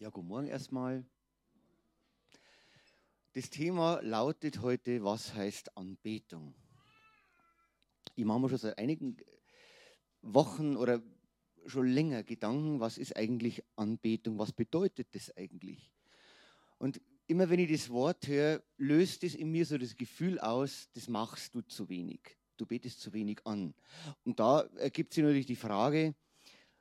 Ja, guten Morgen erstmal. Das Thema lautet heute, was heißt Anbetung? Ich mache mir schon seit einigen Wochen oder schon länger Gedanken, was ist eigentlich Anbetung, was bedeutet das eigentlich? Und immer wenn ich das Wort höre, löst es in mir so das Gefühl aus, das machst du zu wenig. Du betest zu wenig an. Und da ergibt sich natürlich die Frage,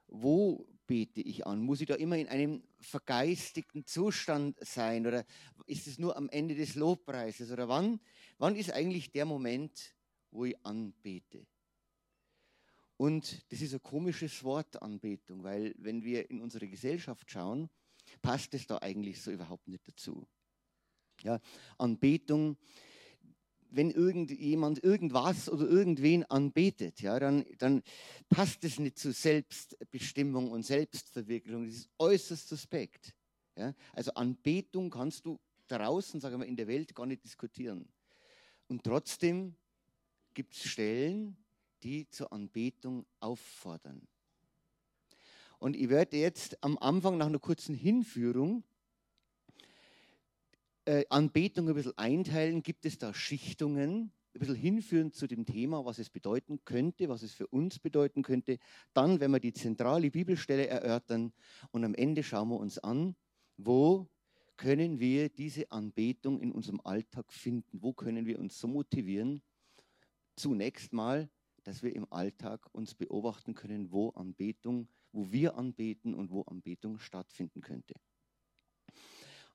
wo bete ich an? Muss ich da immer in einem vergeistigten Zustand sein oder ist es nur am Ende des Lobpreises oder wann, wann ist eigentlich der Moment, wo ich anbete? Und das ist ein komisches Wort, Anbetung, weil wenn wir in unsere Gesellschaft schauen, passt es da eigentlich so überhaupt nicht dazu. Ja, Anbetung wenn irgendjemand irgendwas oder irgendwen anbetet, ja, dann, dann passt es nicht zu Selbstbestimmung und Selbstverwirklichung. Das ist äußerst suspekt. Ja. Also Anbetung kannst du draußen, sagen wir, in der Welt gar nicht diskutieren. Und trotzdem gibt es Stellen, die zur Anbetung auffordern. Und ich werde jetzt am Anfang nach einer kurzen Hinführung äh, Anbetung ein bisschen einteilen, gibt es da Schichtungen, ein bisschen hinführen zu dem Thema, was es bedeuten könnte, was es für uns bedeuten könnte. Dann, wenn wir die zentrale Bibelstelle erörtern und am Ende schauen wir uns an, wo können wir diese Anbetung in unserem Alltag finden? Wo können wir uns so motivieren? Zunächst mal, dass wir im Alltag uns beobachten können, wo Anbetung, wo wir anbeten und wo Anbetung stattfinden könnte.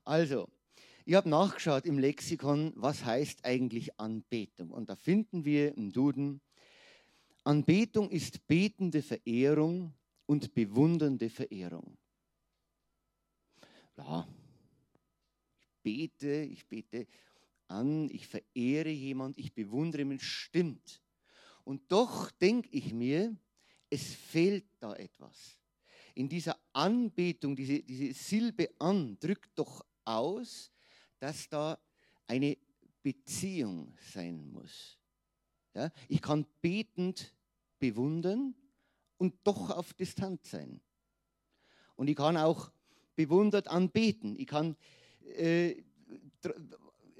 Also, ich habe nachgeschaut im Lexikon, was heißt eigentlich Anbetung. Und da finden wir im Duden, Anbetung ist betende Verehrung und bewundernde Verehrung. Ja, ich bete, ich bete an, ich verehre jemand, ich bewundere ihn, stimmt. Und doch denke ich mir, es fehlt da etwas. In dieser Anbetung, diese, diese Silbe an drückt doch aus, dass da eine Beziehung sein muss. Ja? Ich kann betend bewundern und doch auf Distanz sein. Und ich kann auch bewundert anbeten. Ich kann äh,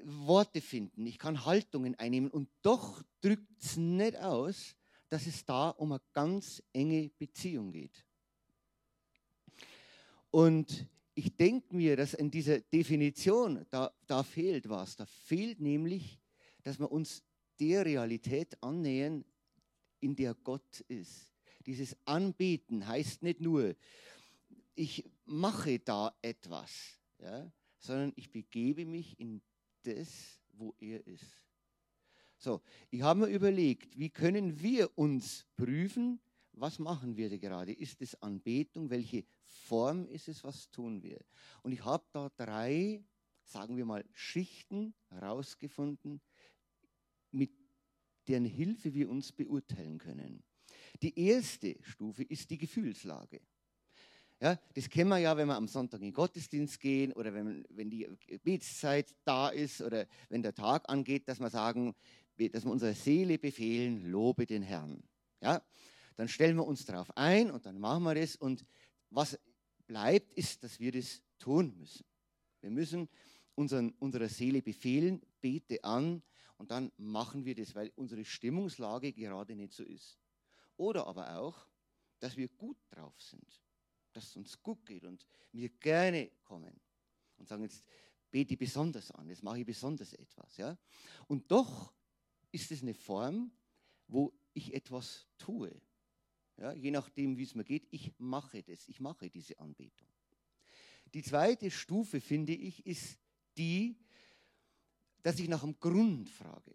Worte finden, ich kann Haltungen einnehmen und doch drückt es nicht aus, dass es da um eine ganz enge Beziehung geht. Und ich denke mir, dass in dieser Definition, da, da fehlt was. Da fehlt nämlich, dass wir uns der Realität annähern, in der Gott ist. Dieses Anbeten heißt nicht nur, ich mache da etwas, ja, sondern ich begebe mich in das, wo er ist. So, ich habe mir überlegt, wie können wir uns prüfen, was machen wir da gerade? Ist es Anbetung? Welche Form ist es? Was tun wir? Und ich habe da drei, sagen wir mal, Schichten herausgefunden, mit deren Hilfe wir uns beurteilen können. Die erste Stufe ist die Gefühlslage. Ja, das kennen wir ja, wenn wir am Sonntag in den Gottesdienst gehen oder wenn, wenn die Gebetszeit da ist oder wenn der Tag angeht, dass wir sagen, dass wir unserer Seele befehlen, lobe den Herrn. Ja, dann stellen wir uns darauf ein und dann machen wir das. Und was bleibt, ist, dass wir das tun müssen. Wir müssen unseren, unserer Seele befehlen, bete an und dann machen wir das, weil unsere Stimmungslage gerade nicht so ist. Oder aber auch, dass wir gut drauf sind, dass es uns gut geht und wir gerne kommen und sagen, jetzt bete ich besonders an, jetzt mache ich besonders etwas. Ja? Und doch ist es eine Form, wo ich etwas tue. Ja, je nachdem, wie es mir geht, ich mache das, ich mache diese Anbetung. Die zweite Stufe, finde ich, ist die, dass ich nach dem Grund frage.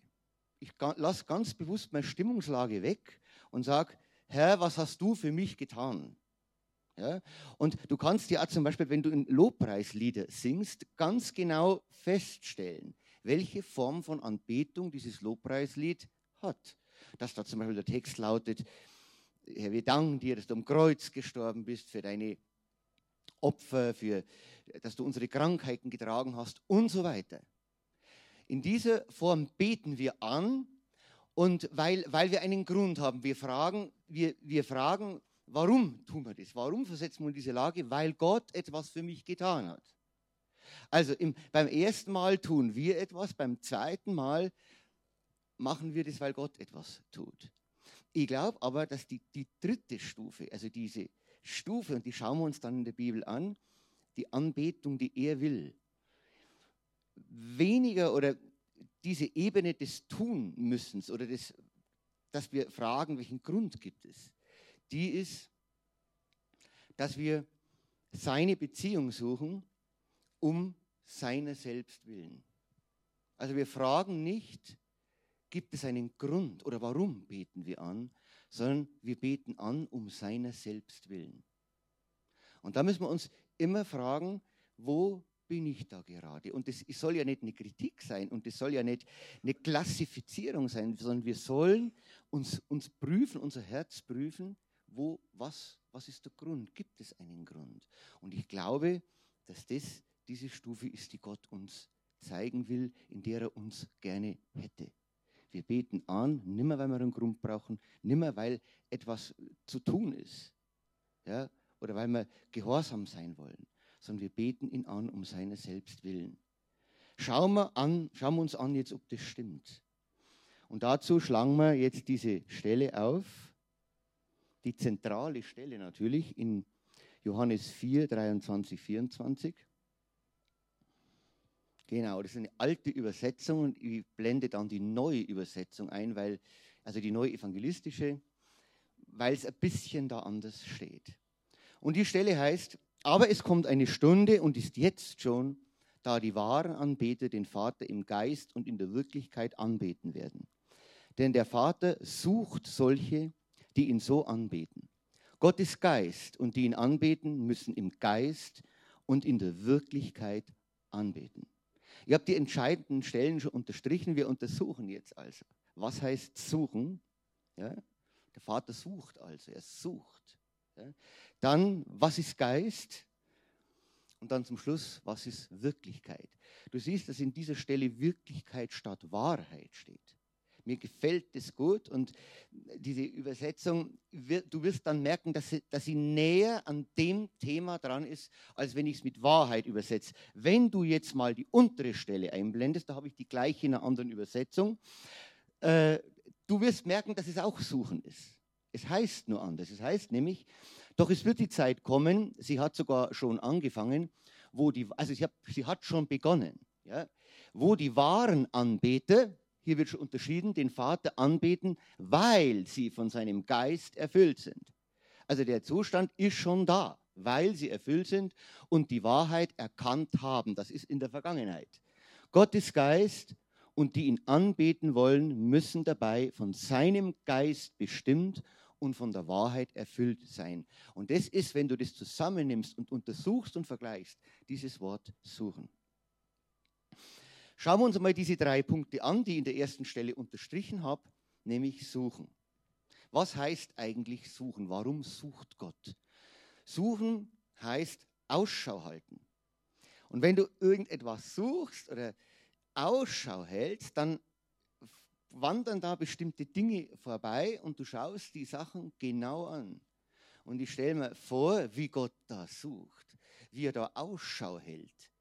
Ich lasse ganz bewusst meine Stimmungslage weg und sage, Herr, was hast du für mich getan? Ja? Und du kannst ja zum Beispiel, wenn du in Lobpreislieder singst, ganz genau feststellen, welche Form von Anbetung dieses Lobpreislied hat. Dass da zum Beispiel der Text lautet, Herr, wir danken dir, dass du am Kreuz gestorben bist für deine Opfer, für, dass du unsere Krankheiten getragen hast und so weiter. In dieser Form beten wir an und weil, weil wir einen Grund haben, wir fragen, wir, wir fragen warum tun wir das? Warum versetzen wir diese Lage? Weil Gott etwas für mich getan hat. Also im, beim ersten Mal tun wir etwas, beim zweiten Mal machen wir das, weil Gott etwas tut. Ich glaube aber, dass die, die dritte Stufe, also diese Stufe, und die schauen wir uns dann in der Bibel an, die Anbetung, die er will, weniger oder diese Ebene des Tunmüssens oder des, dass wir fragen, welchen Grund gibt es, die ist, dass wir seine Beziehung suchen, um seiner selbst willen. Also wir fragen nicht, gibt es einen Grund oder warum beten wir an, sondern wir beten an um seiner selbst willen. Und da müssen wir uns immer fragen, wo bin ich da gerade? Und es soll ja nicht eine Kritik sein und es soll ja nicht eine Klassifizierung sein, sondern wir sollen uns, uns prüfen, unser Herz prüfen, wo, was, was ist der Grund? Gibt es einen Grund? Und ich glaube, dass das diese Stufe ist, die Gott uns zeigen will, in der er uns gerne hätte. Wir beten an, nimmer weil wir einen Grund brauchen, nimmer weil etwas zu tun ist ja, oder weil wir gehorsam sein wollen, sondern wir beten ihn an um seiner selbst willen. Schauen wir, an, schauen wir uns an jetzt, ob das stimmt. Und dazu schlagen wir jetzt diese Stelle auf, die zentrale Stelle natürlich in Johannes 4, 23, 24. Genau, das ist eine alte Übersetzung und ich blende dann die neue Übersetzung ein, weil, also die neue evangelistische, weil es ein bisschen da anders steht. Und die Stelle heißt, aber es kommt eine Stunde und ist jetzt schon, da die wahren Anbeter den Vater im Geist und in der Wirklichkeit anbeten werden. Denn der Vater sucht solche, die ihn so anbeten. Gott ist Geist und die ihn anbeten, müssen im Geist und in der Wirklichkeit anbeten. Ich habe die entscheidenden Stellen schon unterstrichen. Wir untersuchen jetzt also. Was heißt suchen? Ja? Der Vater sucht also, er sucht. Ja? Dann, was ist Geist? Und dann zum Schluss, was ist Wirklichkeit? Du siehst, dass in dieser Stelle Wirklichkeit statt Wahrheit steht. Mir gefällt das gut und diese Übersetzung, du wirst dann merken, dass sie, dass sie näher an dem Thema dran ist, als wenn ich es mit Wahrheit übersetze. Wenn du jetzt mal die untere Stelle einblendest, da habe ich die gleiche in einer anderen Übersetzung, äh, du wirst merken, dass es auch Suchen ist. Es heißt nur anders. Es heißt nämlich, doch es wird die Zeit kommen, sie hat sogar schon angefangen, wo die, also sie hat, sie hat schon begonnen, ja, wo die wahren Anbeter, hier wird schon unterschieden, den Vater anbeten, weil sie von seinem Geist erfüllt sind. Also der Zustand ist schon da, weil sie erfüllt sind und die Wahrheit erkannt haben. Das ist in der Vergangenheit. Gott ist Geist und die ihn anbeten wollen, müssen dabei von seinem Geist bestimmt und von der Wahrheit erfüllt sein. Und das ist, wenn du das zusammennimmst und untersuchst und vergleichst, dieses Wort suchen. Schauen wir uns mal diese drei Punkte an, die ich in der ersten Stelle unterstrichen habe, nämlich suchen. Was heißt eigentlich suchen? Warum sucht Gott? Suchen heißt Ausschau halten. Und wenn du irgendetwas suchst oder Ausschau hältst, dann wandern da bestimmte Dinge vorbei und du schaust die Sachen genau an. Und ich stelle mir vor, wie Gott da sucht, wie er da Ausschau hält.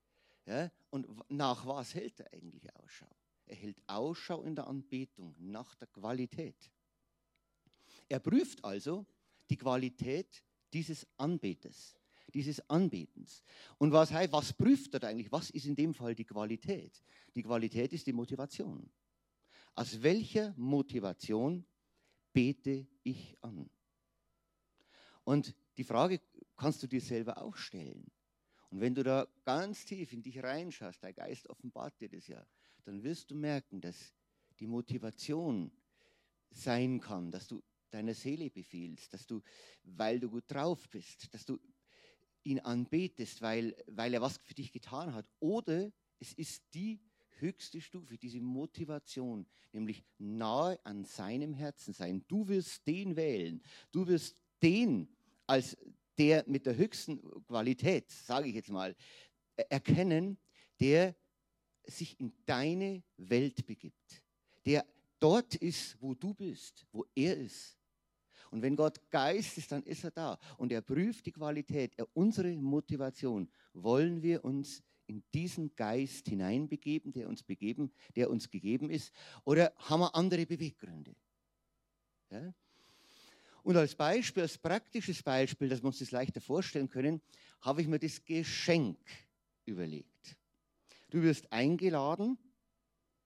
Ja? Und nach was hält er eigentlich Ausschau? Er hält Ausschau in der Anbetung nach der Qualität. Er prüft also die Qualität dieses Anbeters, dieses Anbetens. Und was was prüft er eigentlich? Was ist in dem Fall die Qualität? Die Qualität ist die Motivation. Aus welcher Motivation bete ich an? Und die Frage kannst du dir selber auch stellen. Und wenn du da ganz tief in dich reinschaust, der Geist offenbart dir das ja, dann wirst du merken, dass die Motivation sein kann, dass du deiner Seele befiehlst, dass du, weil du gut drauf bist, dass du ihn anbetest, weil, weil er was für dich getan hat. Oder es ist die höchste Stufe, diese Motivation, nämlich nahe an seinem Herzen sein. Du wirst den wählen, du wirst den als der mit der höchsten Qualität, sage ich jetzt mal, erkennen, der sich in deine Welt begibt, der dort ist, wo du bist, wo er ist. Und wenn Gott Geist ist, dann ist er da. Und er prüft die Qualität, er, unsere Motivation. Wollen wir uns in diesen Geist hineinbegeben, der uns begeben, der uns gegeben ist, oder haben wir andere Beweggründe? Ja? Und als Beispiel, als praktisches Beispiel, dass wir uns das leichter vorstellen können, habe ich mir das Geschenk überlegt. Du wirst eingeladen,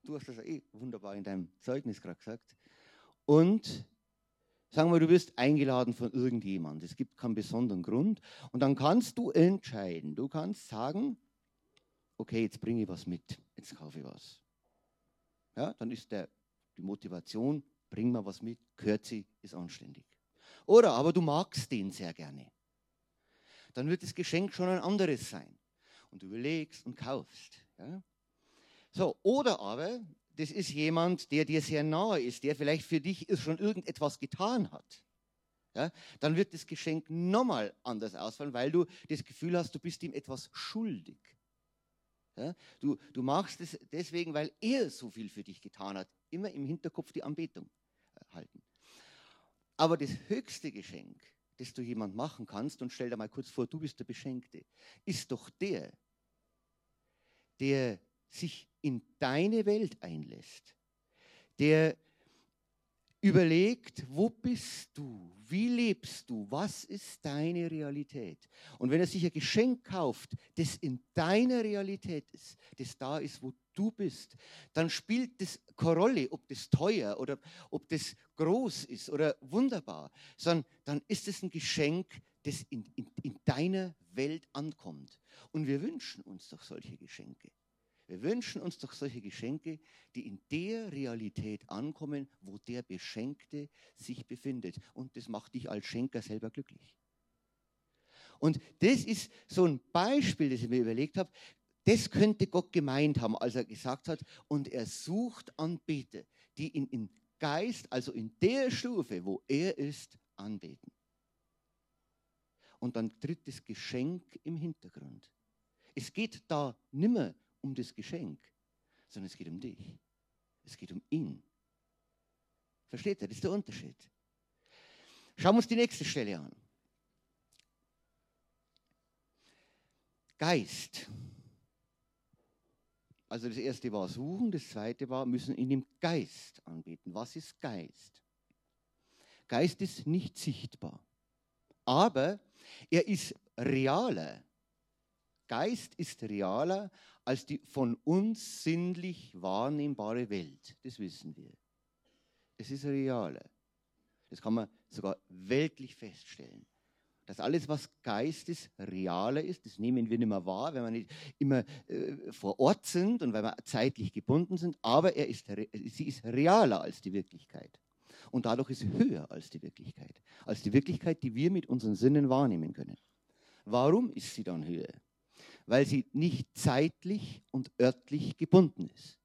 du hast das eh wunderbar in deinem Zeugnis gerade gesagt, und sagen wir, du wirst eingeladen von irgendjemand. Es gibt keinen besonderen Grund. Und dann kannst du entscheiden. Du kannst sagen, okay, jetzt bringe ich was mit, jetzt kaufe ich was. Ja, dann ist der, die Motivation, bring mal was mit, kürze, ist anständig. Oder aber du magst den sehr gerne. Dann wird das Geschenk schon ein anderes sein. Und du überlegst und kaufst. Ja? So, oder aber, das ist jemand, der dir sehr nahe ist, der vielleicht für dich schon irgendetwas getan hat. Ja? Dann wird das Geschenk nochmal anders ausfallen, weil du das Gefühl hast, du bist ihm etwas schuldig. Ja? Du, du machst es deswegen, weil er so viel für dich getan hat. Immer im Hinterkopf die Anbetung halten. Aber das höchste Geschenk, das du jemand machen kannst, und stell dir mal kurz vor, du bist der Beschenkte, ist doch der, der sich in deine Welt einlässt, der überlegt, wo bist du, wie lebst du, was ist deine Realität. Und wenn er sich ein Geschenk kauft, das in deiner Realität ist, das da ist, wo du bist, dann spielt das keine Rolle, ob das teuer oder ob das groß ist oder wunderbar, sondern dann ist es ein Geschenk, das in, in, in deiner Welt ankommt. Und wir wünschen uns doch solche Geschenke. Wir wünschen uns doch solche Geschenke, die in der Realität ankommen, wo der Beschenkte sich befindet. Und das macht dich als Schenker selber glücklich. Und das ist so ein Beispiel, das ich mir überlegt habe. Das könnte Gott gemeint haben, als er gesagt hat, und er sucht Anbeter, die ihn im Geist, also in der Stufe, wo er ist, anbeten. Und dann tritt das Geschenk im Hintergrund. Es geht da nimmer um das Geschenk, sondern es geht um dich. Es geht um ihn. Versteht ihr? Das ist der Unterschied. Schauen wir uns die nächste Stelle an. Geist. Also das erste war suchen, das zweite war müssen in dem Geist anbeten. Was ist Geist? Geist ist nicht sichtbar, aber er ist realer. Geist ist realer als die von uns sinnlich wahrnehmbare Welt. Das wissen wir. Es ist realer. Das kann man sogar weltlich feststellen. Dass alles, was Geist ist, realer ist, das nehmen wir nicht mehr wahr, wenn wir nicht immer äh, vor Ort sind und weil wir zeitlich gebunden sind, aber er ist, sie ist realer als die Wirklichkeit. Und dadurch ist sie höher als die Wirklichkeit. Als die Wirklichkeit, die wir mit unseren Sinnen wahrnehmen können. Warum ist sie dann höher? Weil sie nicht zeitlich und örtlich gebunden ist.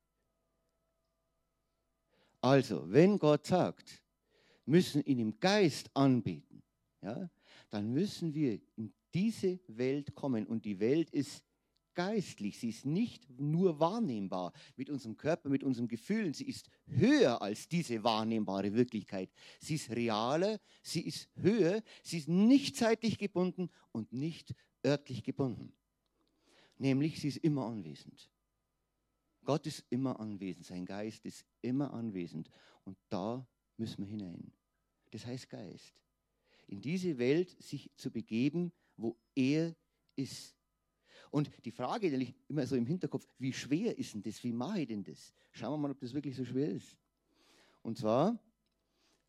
Also, wenn Gott sagt, müssen ihn im Geist anbeten, ja, dann müssen wir in diese Welt kommen. Und die Welt ist geistlich, sie ist nicht nur wahrnehmbar mit unserem Körper, mit unseren Gefühlen, sie ist höher als diese wahrnehmbare Wirklichkeit. Sie ist realer, sie ist höher, sie ist nicht zeitlich gebunden und nicht örtlich gebunden nämlich sie ist immer anwesend. Gott ist immer anwesend, sein Geist ist immer anwesend und da müssen wir hinein. Das heißt Geist. In diese Welt sich zu begeben, wo er ist. Und die Frage, die ich immer so im Hinterkopf, wie schwer ist denn das? Wie mache ich denn das? Schauen wir mal, ob das wirklich so schwer ist. Und zwar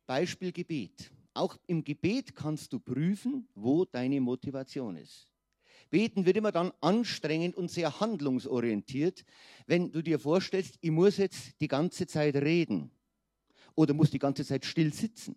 Beispiel Gebet. Auch im Gebet kannst du prüfen, wo deine Motivation ist. Beten wird immer dann anstrengend und sehr handlungsorientiert, wenn du dir vorstellst, ich muss jetzt die ganze Zeit reden oder muss die ganze Zeit still sitzen.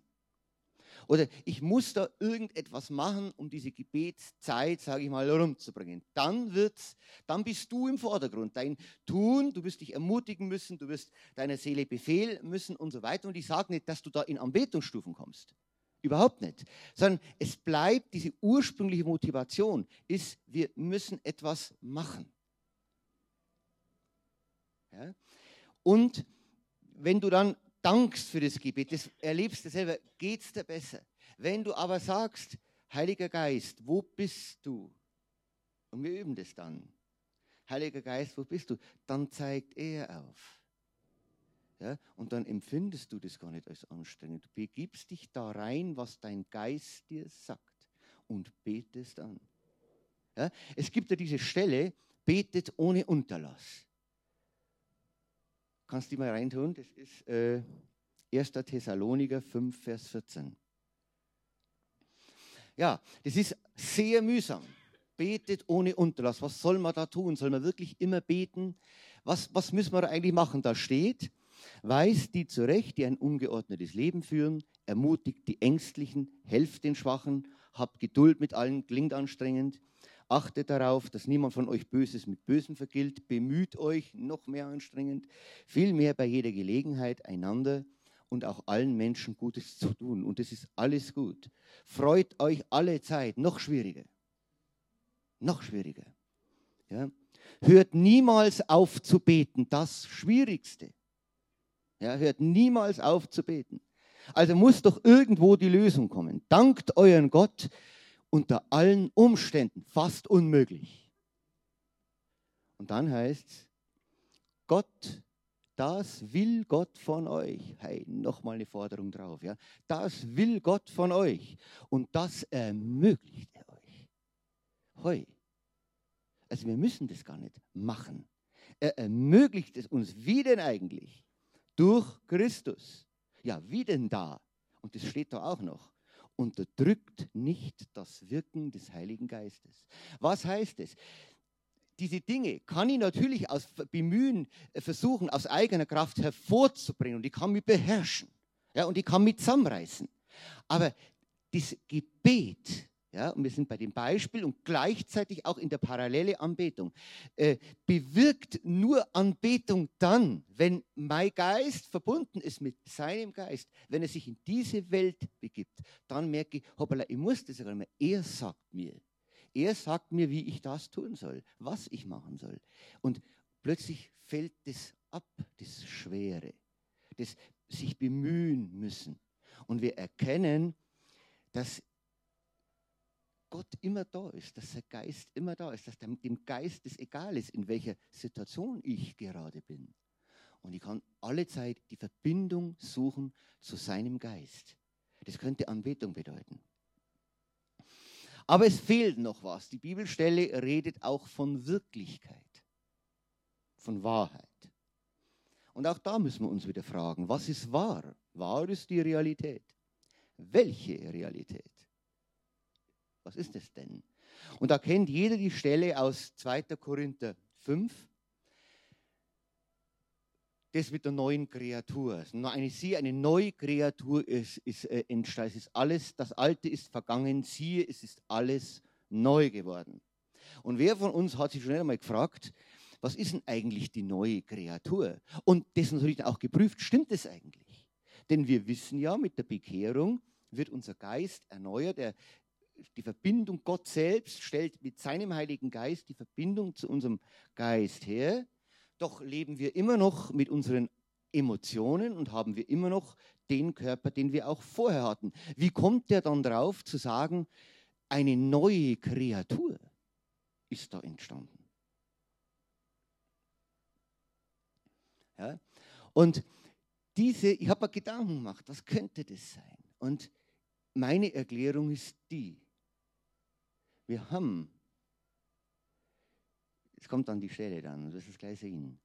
Oder ich muss da irgendetwas machen, um diese Gebetszeit, sage ich mal, rumzubringen. Dann wird's, dann bist du im Vordergrund. Dein Tun, du wirst dich ermutigen müssen, du wirst deiner Seele befehlen müssen und so weiter. Und ich sage nicht, dass du da in Anbetungsstufen kommst. Überhaupt nicht. Sondern es bleibt, diese ursprüngliche Motivation ist, wir müssen etwas machen. Ja? Und wenn du dann dankst für das Gebet, das erlebst du selber, geht es dir besser. Wenn du aber sagst, Heiliger Geist, wo bist du? Und wir üben das dann. Heiliger Geist, wo bist du? Dann zeigt er auf. Ja, und dann empfindest du das gar nicht als anstrengend. Du begibst dich da rein, was dein Geist dir sagt und betest an. Ja, es gibt ja diese Stelle, betet ohne Unterlass. Kannst du die mal reintun? Das ist äh, 1. Thessaloniker 5, Vers 14. Ja, das ist sehr mühsam. Betet ohne Unterlass. Was soll man da tun? Soll man wirklich immer beten? Was, was müssen wir da eigentlich machen? Da steht, weist die zurecht, die ein ungeordnetes Leben führen, ermutigt die Ängstlichen, helft den Schwachen, habt Geduld mit allen, klingt anstrengend, achtet darauf, dass niemand von euch Böses mit Bösem vergilt, bemüht euch, noch mehr anstrengend, vielmehr bei jeder Gelegenheit einander und auch allen Menschen Gutes zu tun. Und es ist alles gut. Freut euch alle Zeit, noch schwieriger. Noch schwieriger. Ja? Hört niemals auf zu beten, das Schwierigste. Ja, hört niemals auf zu beten. Also muss doch irgendwo die Lösung kommen. Dankt euren Gott unter allen Umständen, fast unmöglich. Und dann heißt es, Gott, das will Gott von euch. Hey, nochmal eine Forderung drauf. Ja? Das will Gott von euch. Und das ermöglicht er euch. Heu. Also wir müssen das gar nicht machen. Er ermöglicht es uns. Wie denn eigentlich? Durch Christus. Ja, wie denn da? Und das steht da auch noch. Unterdrückt nicht das Wirken des Heiligen Geistes. Was heißt es? Diese Dinge kann ich natürlich aus Bemühen äh, versuchen, aus eigener Kraft hervorzubringen und ich kann mich beherrschen. Ja, und ich kann mich zusammenreißen. Aber das Gebet, ja, und wir sind bei dem Beispiel und gleichzeitig auch in der Parallele Anbetung, äh, bewirkt nur Anbetung dann, wenn mein Geist verbunden ist mit seinem Geist, wenn er sich in diese Welt begibt, dann merke ich, hoppala, ich muss das sogar mehr. Er sagt mir, er sagt mir, wie ich das tun soll, was ich machen soll. Und plötzlich fällt das ab, das Schwere, das sich bemühen müssen. Und wir erkennen, dass Gott immer da ist, dass der Geist immer da ist, dass dem Geist es egal ist, in welcher Situation ich gerade bin. Und ich kann alle Zeit die Verbindung suchen zu seinem Geist. Das könnte Anbetung bedeuten. Aber es fehlt noch was. Die Bibelstelle redet auch von Wirklichkeit, von Wahrheit. Und auch da müssen wir uns wieder fragen, was ist wahr? Wahr ist die Realität. Welche Realität? Was ist es denn? Und da kennt jeder die Stelle aus 2. Korinther 5. Das mit der neuen Kreatur. Eine, sie, eine neue Kreatur ist, ist äh, entstanden. ist alles, das Alte ist vergangen. Siehe, es ist alles neu geworden. Und wer von uns hat sich schon einmal gefragt, was ist denn eigentlich die neue Kreatur? Und das natürlich auch geprüft, stimmt es eigentlich? Denn wir wissen ja, mit der Bekehrung wird unser Geist erneuert, er, die Verbindung, Gott selbst stellt mit seinem Heiligen Geist die Verbindung zu unserem Geist her. Doch leben wir immer noch mit unseren Emotionen und haben wir immer noch den Körper, den wir auch vorher hatten. Wie kommt der dann drauf zu sagen, eine neue Kreatur ist da entstanden? Ja? Und diese, ich habe mir Gedanken gemacht, was könnte das sein? Und meine Erklärung ist die, wir haben, es kommt an die Stelle dann, und das ist gleich sehen,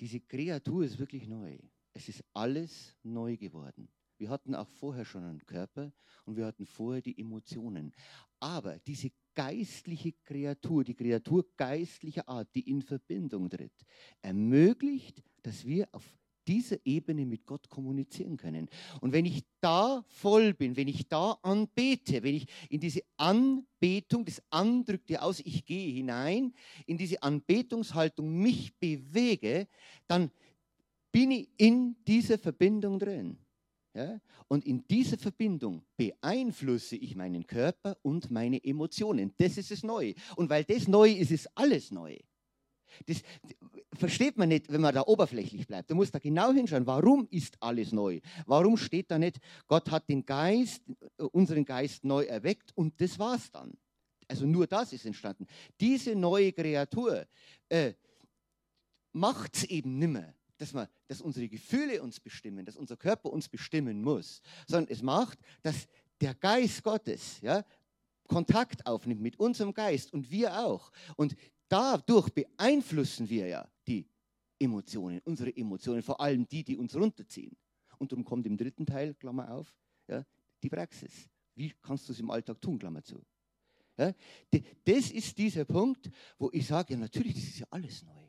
diese Kreatur ist wirklich neu. Es ist alles neu geworden. Wir hatten auch vorher schon einen Körper und wir hatten vorher die Emotionen. Aber diese geistliche Kreatur, die Kreatur geistlicher Art, die in Verbindung tritt, ermöglicht, dass wir auf dieser Ebene mit Gott kommunizieren können. Und wenn ich da voll bin, wenn ich da anbete, wenn ich in diese Anbetung, das andrückt ja aus, ich gehe hinein, in diese Anbetungshaltung mich bewege, dann bin ich in dieser Verbindung drin. Ja? Und in dieser Verbindung beeinflusse ich meinen Körper und meine Emotionen. Das ist es neu. Und weil das neu ist, ist alles neu. Das versteht man nicht, wenn man da oberflächlich bleibt. Du musst da genau hinschauen. Warum ist alles neu? Warum steht da nicht, Gott hat den Geist, unseren Geist neu erweckt und das war's dann? Also nur das ist entstanden. Diese neue Kreatur äh, macht es eben nimmer, dass, man, dass unsere Gefühle uns bestimmen, dass unser Körper uns bestimmen muss, sondern es macht, dass der Geist Gottes ja, Kontakt aufnimmt mit unserem Geist und wir auch. Und dadurch beeinflussen wir ja die Emotionen, unsere Emotionen, vor allem die, die uns runterziehen. Und darum kommt im dritten Teil, Klammer auf, ja, die Praxis. Wie kannst du es im Alltag tun, Klammer zu. Ja, das ist dieser Punkt, wo ich sage, ja natürlich, das ist ja alles neu.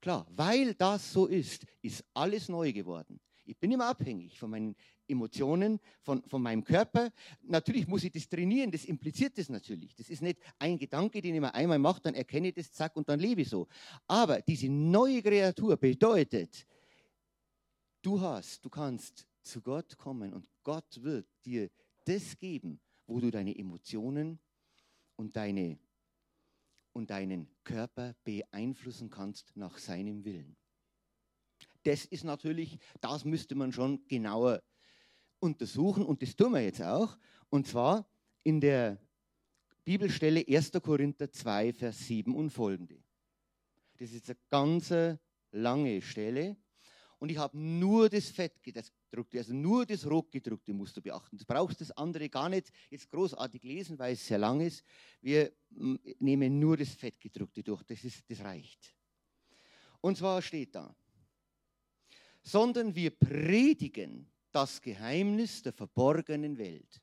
Klar, weil das so ist, ist alles neu geworden. Ich bin immer abhängig von meinen Emotionen, von, von meinem Körper. Natürlich muss ich das trainieren, das impliziert das natürlich. Das ist nicht ein Gedanke, den ich mir einmal mache, dann erkenne ich das, zack, und dann lebe ich so. Aber diese neue Kreatur bedeutet, du hast, du kannst zu Gott kommen und Gott wird dir das geben, wo du deine Emotionen und, deine, und deinen Körper beeinflussen kannst nach seinem Willen. Das ist natürlich, das müsste man schon genauer untersuchen und das tun wir jetzt auch. Und zwar in der Bibelstelle 1. Korinther 2, Vers 7 und folgende. Das ist eine ganz lange Stelle und ich habe nur das Fettgedruckte, also nur das Rotgedruckte musst du beachten. Du brauchst das andere gar nicht jetzt großartig lesen, weil es sehr lang ist. Wir nehmen nur das Fettgedruckte durch, das, ist, das reicht. Und zwar steht da, sondern wir predigen das Geheimnis der verborgenen Welt.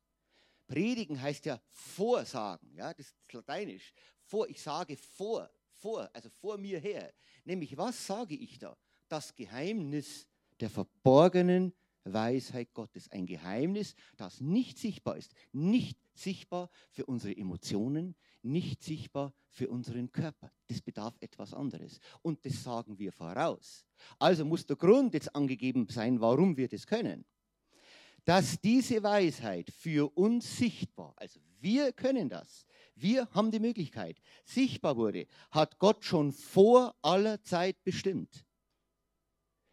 Predigen heißt ja vorsagen, ja, das ist lateinisch. Vor, ich sage vor, vor, also vor mir her. Nämlich, was sage ich da? Das Geheimnis der verborgenen Weisheit Gottes. Ein Geheimnis, das nicht sichtbar ist. Nicht sichtbar für unsere Emotionen, nicht sichtbar für unseren Körper. Das bedarf etwas anderes. Und das sagen wir voraus. Also muss der Grund jetzt angegeben sein, warum wir das können dass diese Weisheit für uns sichtbar, also wir können das, wir haben die Möglichkeit, sichtbar wurde, hat Gott schon vor aller Zeit bestimmt.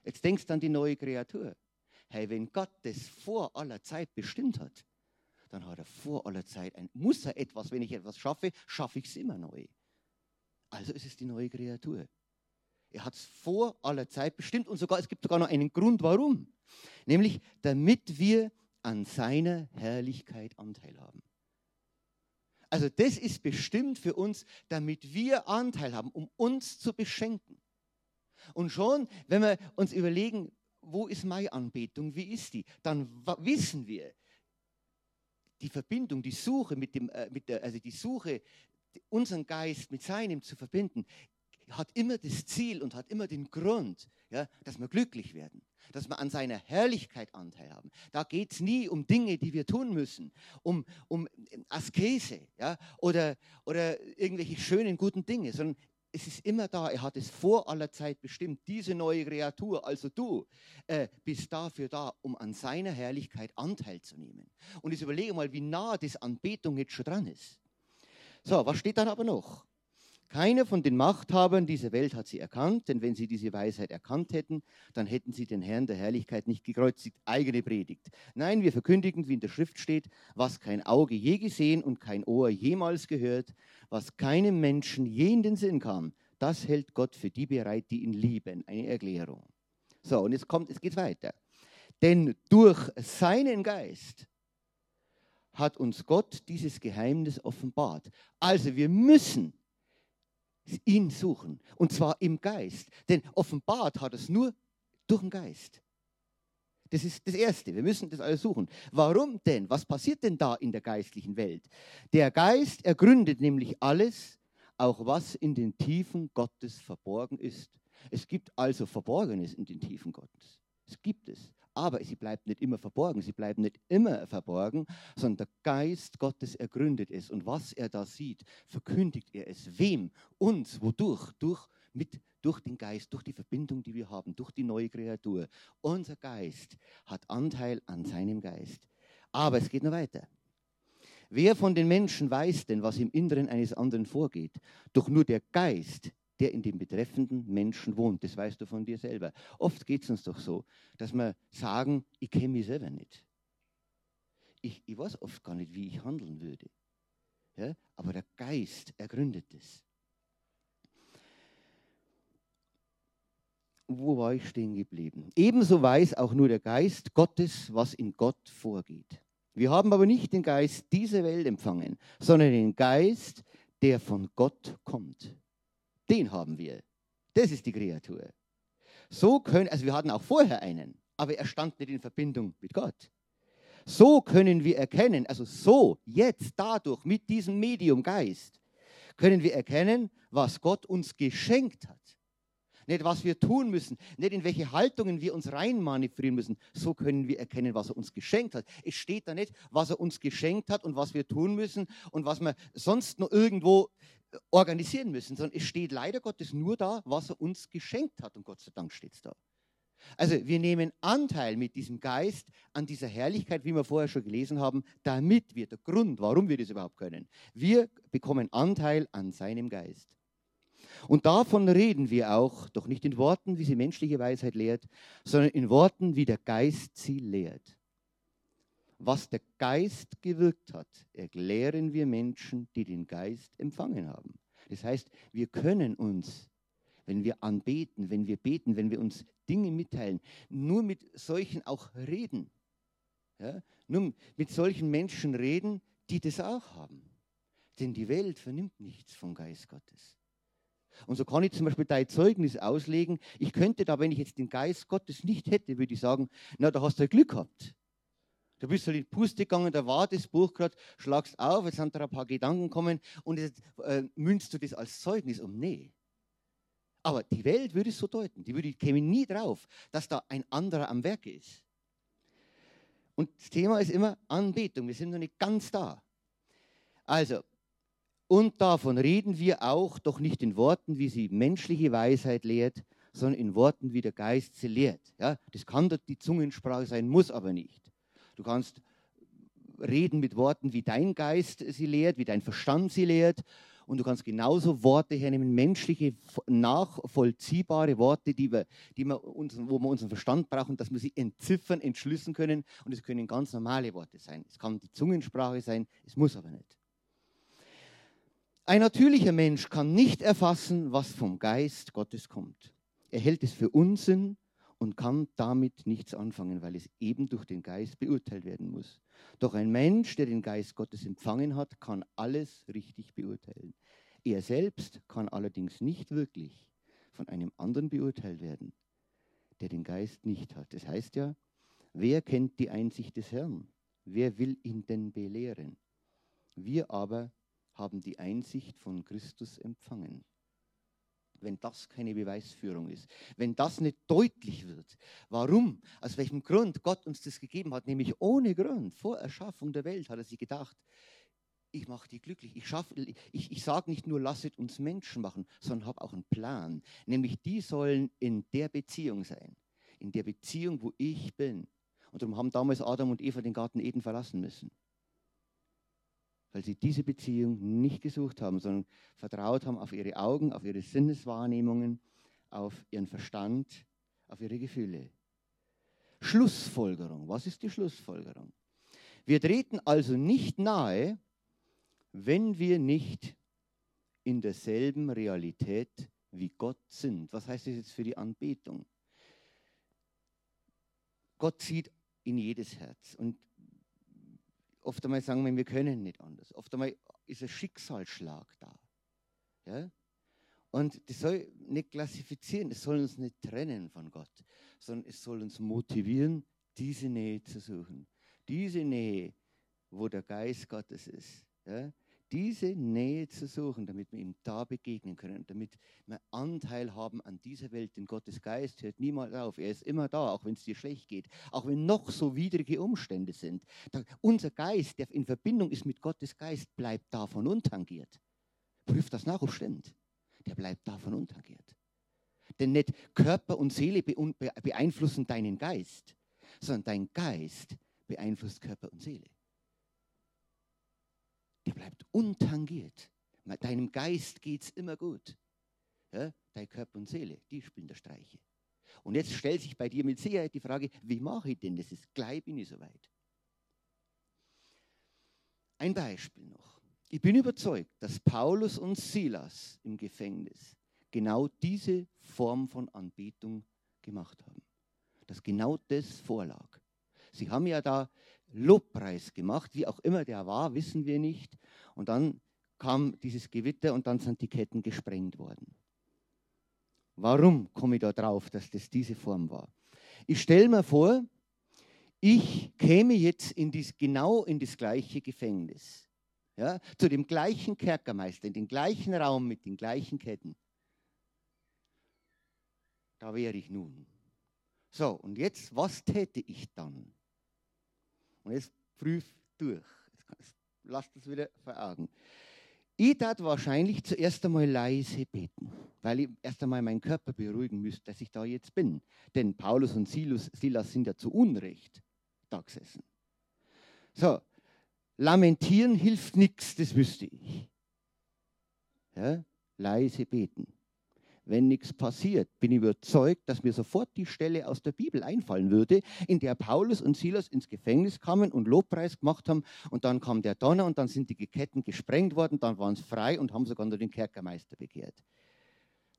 Jetzt denkst du an die neue Kreatur. Hey, wenn Gott das vor aller Zeit bestimmt hat, dann hat er vor aller Zeit ein, muss er etwas, wenn ich etwas schaffe, schaffe ich es immer neu. Also ist es die neue Kreatur. Er hat es vor aller Zeit bestimmt und sogar es gibt sogar noch einen Grund, warum. Nämlich, damit wir an seiner Herrlichkeit Anteil haben. Also das ist bestimmt für uns, damit wir Anteil haben, um uns zu beschenken. Und schon, wenn wir uns überlegen, wo ist meine Anbetung, wie ist die, dann wissen wir, die Verbindung, die Suche mit dem, äh, mit der, also die Suche, unseren Geist mit seinem zu verbinden, hat immer das Ziel und hat immer den Grund, ja, dass wir glücklich werden dass wir an seiner Herrlichkeit Anteil haben. Da geht es nie um Dinge, die wir tun müssen, um, um Askese ja, oder, oder irgendwelche schönen, guten Dinge, sondern es ist immer da. Er hat es vor aller Zeit bestimmt. Diese neue Kreatur, also du, äh, bist dafür da, um an seiner Herrlichkeit Anteil zu nehmen. Und jetzt überlege mal, wie nah das Anbetung jetzt schon dran ist. So, was steht dann aber noch? Keiner von den Machthabern dieser Welt hat sie erkannt, denn wenn sie diese Weisheit erkannt hätten, dann hätten sie den Herrn der Herrlichkeit nicht gekreuzigt. Eigene Predigt. Nein, wir verkündigen, wie in der Schrift steht, was kein Auge je gesehen und kein Ohr jemals gehört, was keinem Menschen je in den Sinn kam, das hält Gott für die bereit, die ihn lieben. Eine Erklärung. So, und jetzt kommt, es geht weiter. Denn durch seinen Geist hat uns Gott dieses Geheimnis offenbart. Also wir müssen ihn suchen. Und zwar im Geist. Denn offenbart hat es nur durch den Geist. Das ist das Erste. Wir müssen das alles suchen. Warum denn? Was passiert denn da in der geistlichen Welt? Der Geist ergründet nämlich alles, auch was in den Tiefen Gottes verborgen ist. Es gibt also Verborgenes in den Tiefen Gottes. Es gibt es aber sie bleibt nicht immer verborgen, sie bleibt nicht immer verborgen, sondern der Geist Gottes ergründet es und was er da sieht, verkündigt er es. Wem? Uns. Wodurch? Durch, mit, durch den Geist, durch die Verbindung, die wir haben, durch die neue Kreatur. Unser Geist hat Anteil an seinem Geist. Aber es geht noch weiter. Wer von den Menschen weiß denn, was im Inneren eines anderen vorgeht? Doch nur der Geist der in dem betreffenden Menschen wohnt. Das weißt du von dir selber. Oft geht es uns doch so, dass wir sagen, ich kenne mich selber nicht. Ich, ich weiß oft gar nicht, wie ich handeln würde. Ja? Aber der Geist ergründet es. Wo war ich stehen geblieben? Ebenso weiß auch nur der Geist Gottes, was in Gott vorgeht. Wir haben aber nicht den Geist dieser Welt empfangen, sondern den Geist, der von Gott kommt. Den haben wir. Das ist die Kreatur. So können, also wir hatten auch vorher einen, aber er stand nicht in Verbindung mit Gott. So können wir erkennen, also so, jetzt, dadurch, mit diesem Medium Geist, können wir erkennen, was Gott uns geschenkt hat. Nicht, was wir tun müssen, nicht in welche Haltungen wir uns reinmanövrieren müssen. So können wir erkennen, was er uns geschenkt hat. Es steht da nicht, was er uns geschenkt hat und was wir tun müssen und was wir sonst noch irgendwo organisieren müssen, sondern es steht leider Gottes nur da, was er uns geschenkt hat. Und Gott sei Dank steht es da. Also wir nehmen Anteil mit diesem Geist an dieser Herrlichkeit, wie wir vorher schon gelesen haben, damit wir, der Grund, warum wir das überhaupt können, wir bekommen Anteil an seinem Geist. Und davon reden wir auch, doch nicht in Worten, wie sie menschliche Weisheit lehrt, sondern in Worten, wie der Geist sie lehrt. Was der Geist gewirkt hat, erklären wir Menschen, die den Geist empfangen haben. Das heißt, wir können uns, wenn wir anbeten, wenn wir beten, wenn wir uns Dinge mitteilen, nur mit solchen auch reden. Ja? Nur mit solchen Menschen reden, die das auch haben. Denn die Welt vernimmt nichts vom Geist Gottes. Und so kann ich zum Beispiel dein Zeugnis auslegen. Ich könnte da, wenn ich jetzt den Geist Gottes nicht hätte, würde ich sagen, na, da hast du Glück gehabt. Du bist halt in die Puste gegangen, da war das Buch gerade, schlagst auf, jetzt sind da ein paar Gedanken gekommen und jetzt äh, münzt du das als Zeugnis um. Nee. Aber die Welt würde es so deuten. Die würde, käme nie drauf, dass da ein anderer am Werk ist. Und das Thema ist immer Anbetung. Wir sind noch nicht ganz da. Also, und davon reden wir auch, doch nicht in Worten, wie sie menschliche Weisheit lehrt, sondern in Worten, wie der Geist sie lehrt. Ja, das kann dort die Zungensprache sein, muss aber nicht. Du kannst reden mit Worten, wie dein Geist sie lehrt, wie dein Verstand sie lehrt. Und du kannst genauso Worte hernehmen, menschliche, nachvollziehbare Worte, die wir, die wir unseren, wo wir unseren Verstand brauchen, dass wir sie entziffern, entschlüsseln können. Und es können ganz normale Worte sein. Es kann die Zungensprache sein, es muss aber nicht. Ein natürlicher Mensch kann nicht erfassen, was vom Geist Gottes kommt. Er hält es für Unsinn und kann damit nichts anfangen, weil es eben durch den Geist beurteilt werden muss. Doch ein Mensch, der den Geist Gottes empfangen hat, kann alles richtig beurteilen. Er selbst kann allerdings nicht wirklich von einem anderen beurteilt werden, der den Geist nicht hat. Das heißt ja, wer kennt die Einsicht des Herrn? Wer will ihn denn belehren? Wir aber haben die Einsicht von Christus empfangen. Wenn das keine Beweisführung ist, wenn das nicht deutlich wird, warum, aus welchem Grund Gott uns das gegeben hat, nämlich ohne Grund, vor Erschaffung der Welt hat er sich gedacht, ich mache die glücklich. Ich, ich, ich sage nicht nur, lasset uns Menschen machen, sondern habe auch einen Plan. Nämlich die sollen in der Beziehung sein. In der Beziehung, wo ich bin. Und darum haben damals Adam und Eva den Garten Eden verlassen müssen weil sie diese Beziehung nicht gesucht haben, sondern vertraut haben auf ihre Augen, auf ihre Sinneswahrnehmungen, auf ihren Verstand, auf ihre Gefühle. Schlussfolgerung. Was ist die Schlussfolgerung? Wir treten also nicht nahe, wenn wir nicht in derselben Realität wie Gott sind. Was heißt das jetzt für die Anbetung? Gott sieht in jedes Herz. Und Oft einmal sagen wir, wir können nicht anders. Oft einmal ist ein Schicksalsschlag da. Ja? Und das soll nicht klassifizieren, es soll uns nicht trennen von Gott, sondern es soll uns motivieren, diese Nähe zu suchen. Diese Nähe, wo der Geist Gottes ist. Ja? Diese Nähe zu suchen, damit wir ihm da begegnen können, damit wir Anteil haben an dieser Welt. Denn Gottes Geist hört niemals auf. Er ist immer da, auch wenn es dir schlecht geht, auch wenn noch so widrige Umstände sind. unser Geist, der in Verbindung ist mit Gottes Geist, bleibt davon untangiert. Prüft das nach, ob stimmt. Der bleibt davon untangiert. Denn nicht Körper und Seele beeinflussen deinen Geist, sondern dein Geist beeinflusst Körper und Seele der bleibt untangiert. Deinem Geist geht es immer gut. Ja, dein Körper und Seele, die spielen da Streiche. Und jetzt stellt sich bei dir mit Sicherheit die Frage, wie mache ich denn das? Ist gleich bin ich soweit. Ein Beispiel noch. Ich bin überzeugt, dass Paulus und Silas im Gefängnis genau diese Form von Anbetung gemacht haben. Dass genau das vorlag. Sie haben ja da Lobpreis gemacht, wie auch immer der war, wissen wir nicht. Und dann kam dieses Gewitter und dann sind die Ketten gesprengt worden. Warum komme ich da drauf, dass das diese Form war? Ich stelle mir vor, ich käme jetzt in dies, genau in das gleiche Gefängnis, ja, zu dem gleichen Kerkermeister, in den gleichen Raum mit den gleichen Ketten. Da wäre ich nun. So, und jetzt, was täte ich dann? Und jetzt prüf durch. Lass das wieder vor Augen. Ich tat wahrscheinlich zuerst einmal leise beten, weil ich erst einmal meinen Körper beruhigen müsste, dass ich da jetzt bin. Denn Paulus und Silas, Silas sind ja zu Unrecht da gesessen. So, lamentieren hilft nichts, das wüsste ich. Ja, leise beten. Wenn nichts passiert, bin ich überzeugt, dass mir sofort die Stelle aus der Bibel einfallen würde, in der Paulus und Silas ins Gefängnis kamen und Lobpreis gemacht haben. Und dann kam der Donner und dann sind die Ketten gesprengt worden, dann waren sie frei und haben sogar nur den Kerkermeister begehrt.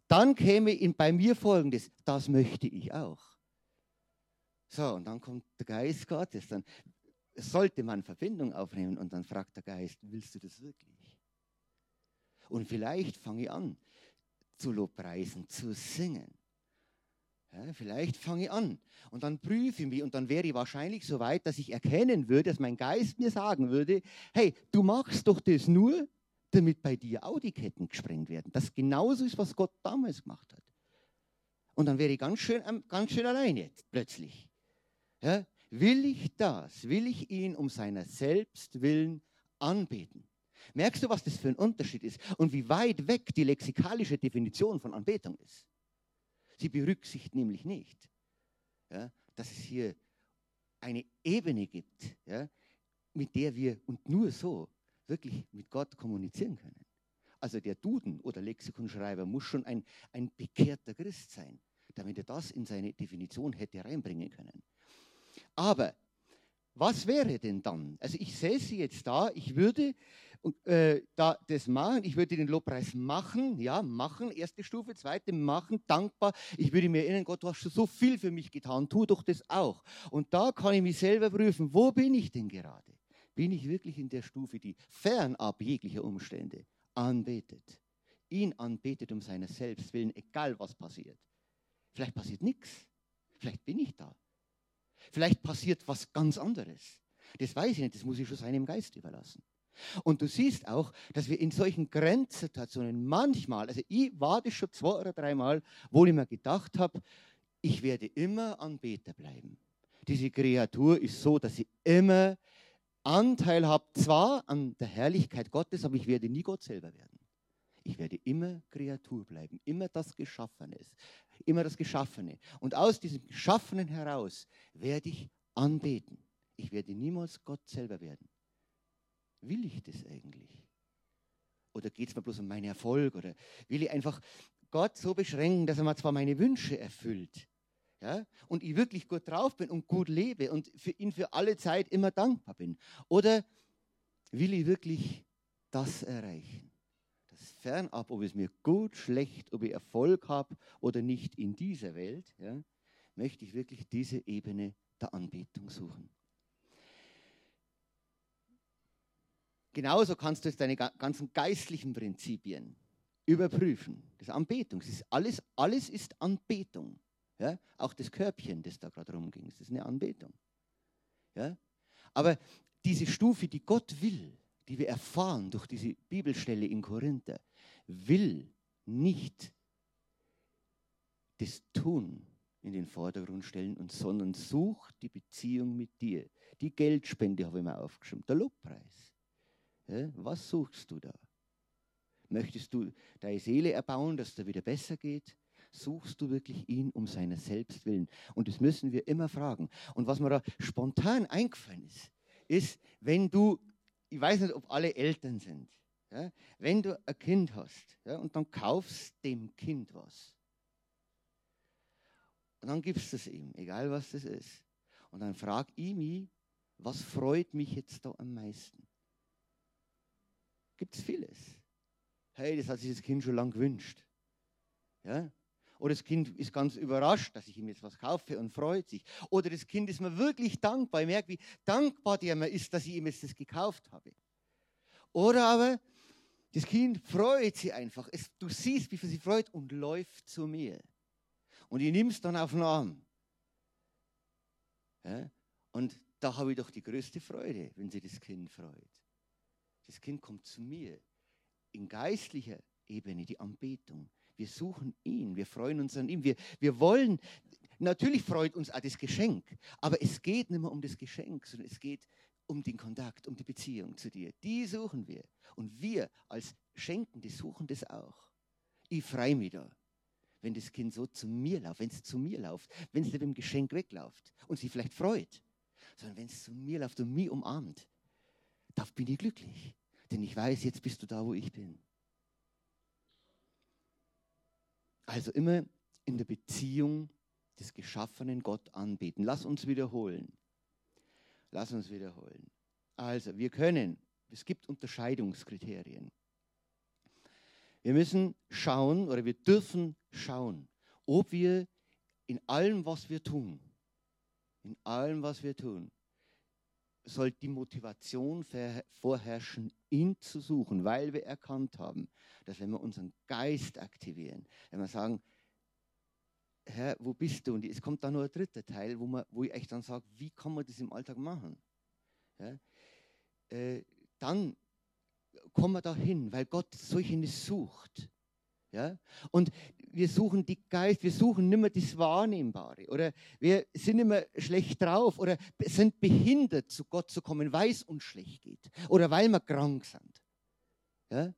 Dann käme in, bei mir folgendes: Das möchte ich auch. So, und dann kommt der Geist Gottes. Dann sollte man Verbindung aufnehmen und dann fragt der Geist: Willst du das wirklich? Und vielleicht fange ich an zu lobpreisen, zu singen. Ja, vielleicht fange ich an und dann prüfe ich mich und dann wäre ich wahrscheinlich so weit, dass ich erkennen würde, dass mein Geist mir sagen würde, hey, du machst doch das nur, damit bei dir auch die Ketten gesprengt werden. Das genauso ist, was Gott damals gemacht hat. Und dann wäre ich ganz schön, ganz schön allein jetzt plötzlich. Ja, will ich das? Will ich ihn um seiner selbst willen anbeten? Merkst du, was das für ein Unterschied ist und wie weit weg die lexikalische Definition von Anbetung ist? Sie berücksichtigt nämlich nicht, ja, dass es hier eine Ebene gibt, ja, mit der wir und nur so wirklich mit Gott kommunizieren können. Also der Duden oder Lexikonschreiber muss schon ein, ein bekehrter Christ sein, damit er das in seine Definition hätte reinbringen können. Aber was wäre denn dann? Also ich sie jetzt da, ich würde äh, da, das machen. Ich würde den Lobpreis machen, ja, machen, erste Stufe, zweite machen, dankbar. Ich würde mir erinnern, Gott, du hast schon so viel für mich getan, tu doch das auch. Und da kann ich mich selber prüfen, wo bin ich denn gerade? Bin ich wirklich in der Stufe, die fernab jeglicher Umstände anbetet? Ihn anbetet um seiner selbst willen, egal was passiert. Vielleicht passiert nichts. Vielleicht bin ich da. Vielleicht passiert was ganz anderes. Das weiß ich nicht, das muss ich schon seinem Geist überlassen. Und du siehst auch, dass wir in solchen Grenzsituationen manchmal, also ich war das schon zwei oder dreimal, wo ich mir gedacht habe, ich werde immer Anbeter bleiben. Diese Kreatur ist so, dass sie immer Anteil hat, zwar an der Herrlichkeit Gottes, aber ich werde nie Gott selber werden. Ich werde immer Kreatur bleiben, immer das Geschaffene, immer das Geschaffene. Und aus diesem Geschaffenen heraus werde ich anbeten. Ich werde niemals Gott selber werden. Will ich das eigentlich? Oder geht es mir bloß um meinen Erfolg? Oder will ich einfach Gott so beschränken, dass er mir zwar meine Wünsche erfüllt, ja, und ich wirklich gut drauf bin und gut lebe und für ihn für alle Zeit immer dankbar bin? Oder will ich wirklich das erreichen? Fernab, ob es mir gut, schlecht, ob ich Erfolg habe oder nicht in dieser Welt, ja, möchte ich wirklich diese Ebene der Anbetung suchen. Genauso kannst du jetzt deine ganzen geistlichen Prinzipien überprüfen. Das ist Anbetung. Das ist alles, alles ist Anbetung. Ja? Auch das Körbchen, das da gerade rumging, das ist eine Anbetung. Ja? Aber diese Stufe, die Gott will, die wir erfahren durch diese Bibelstelle in Korinther, will nicht das Tun in den Vordergrund stellen, und sondern sucht die Beziehung mit dir. Die Geldspende habe ich mir aufgeschrieben, der Lobpreis. Was suchst du da? Möchtest du deine Seele erbauen, dass es dir wieder besser geht? Suchst du wirklich ihn um seiner selbst willen? Und das müssen wir immer fragen. Und was mir da spontan eingefallen ist, ist, wenn du, ich weiß nicht, ob alle Eltern sind, Ja? Wenn du ein Kind hast ja, und dann kaufst dem Kind was. Und dann gibst du es ihm, egal was das ist. Und dann frag ich mich, was freut mich jetzt da am meisten? Gibt es vieles. Hey, das hat sich das Kind schon lange gewünscht. Ja? Oder das Kind ist ganz überrascht, dass ich ihm jetzt was kaufe und freut sich. Oder das Kind ist mir wirklich dankbar. Ich merke, wie dankbar der mir ist, dass ich ihm jetzt das gekauft habe. Oder aber das Kind freut sich einfach. Es, du siehst, wie viel sie freut und läuft zu mir. Und ich es dann auf den Arm. Ja? Und da habe ich doch die größte Freude, wenn sich das Kind freut. Das Kind kommt zu mir in geistlicher Ebene, die Anbetung. Wir suchen ihn, wir freuen uns an ihm. Wir, wir wollen, natürlich freut uns auch das Geschenk, aber es geht nicht mehr um das Geschenk, sondern es geht um den Kontakt, um die Beziehung zu dir. Die suchen wir. Und wir als Schenkende suchen das auch. Ich freue mich da, wenn das Kind so zu mir läuft, wenn es zu mir läuft, wenn es mit dem Geschenk wegläuft und sich vielleicht freut, sondern wenn es zu mir läuft und mich umarmt, da bin ich glücklich. Denn ich weiß, jetzt bist du da, wo ich bin. Also immer in der Beziehung des geschaffenen Gott anbeten. Lass uns wiederholen. Lass uns wiederholen. Also, wir können, es gibt Unterscheidungskriterien. Wir müssen schauen oder wir dürfen schauen, ob wir in allem, was wir tun, in allem, was wir tun, soll die Motivation vorherrschen, ihn zu suchen, weil wir erkannt haben, dass wenn wir unseren Geist aktivieren, wenn wir sagen, Herr, wo bist du? Und es kommt da nur ein dritter Teil, wo, man, wo ich echt dann sage, wie kann man das im Alltag machen? Ja? Äh, dann kommen wir dahin, weil Gott solche sucht. Ja? Und wir suchen die Geist, wir suchen nicht mehr das Wahrnehmbare oder wir sind nicht mehr schlecht drauf oder sind behindert, zu Gott zu kommen, weil es uns schlecht geht oder weil wir krank sind. Ja?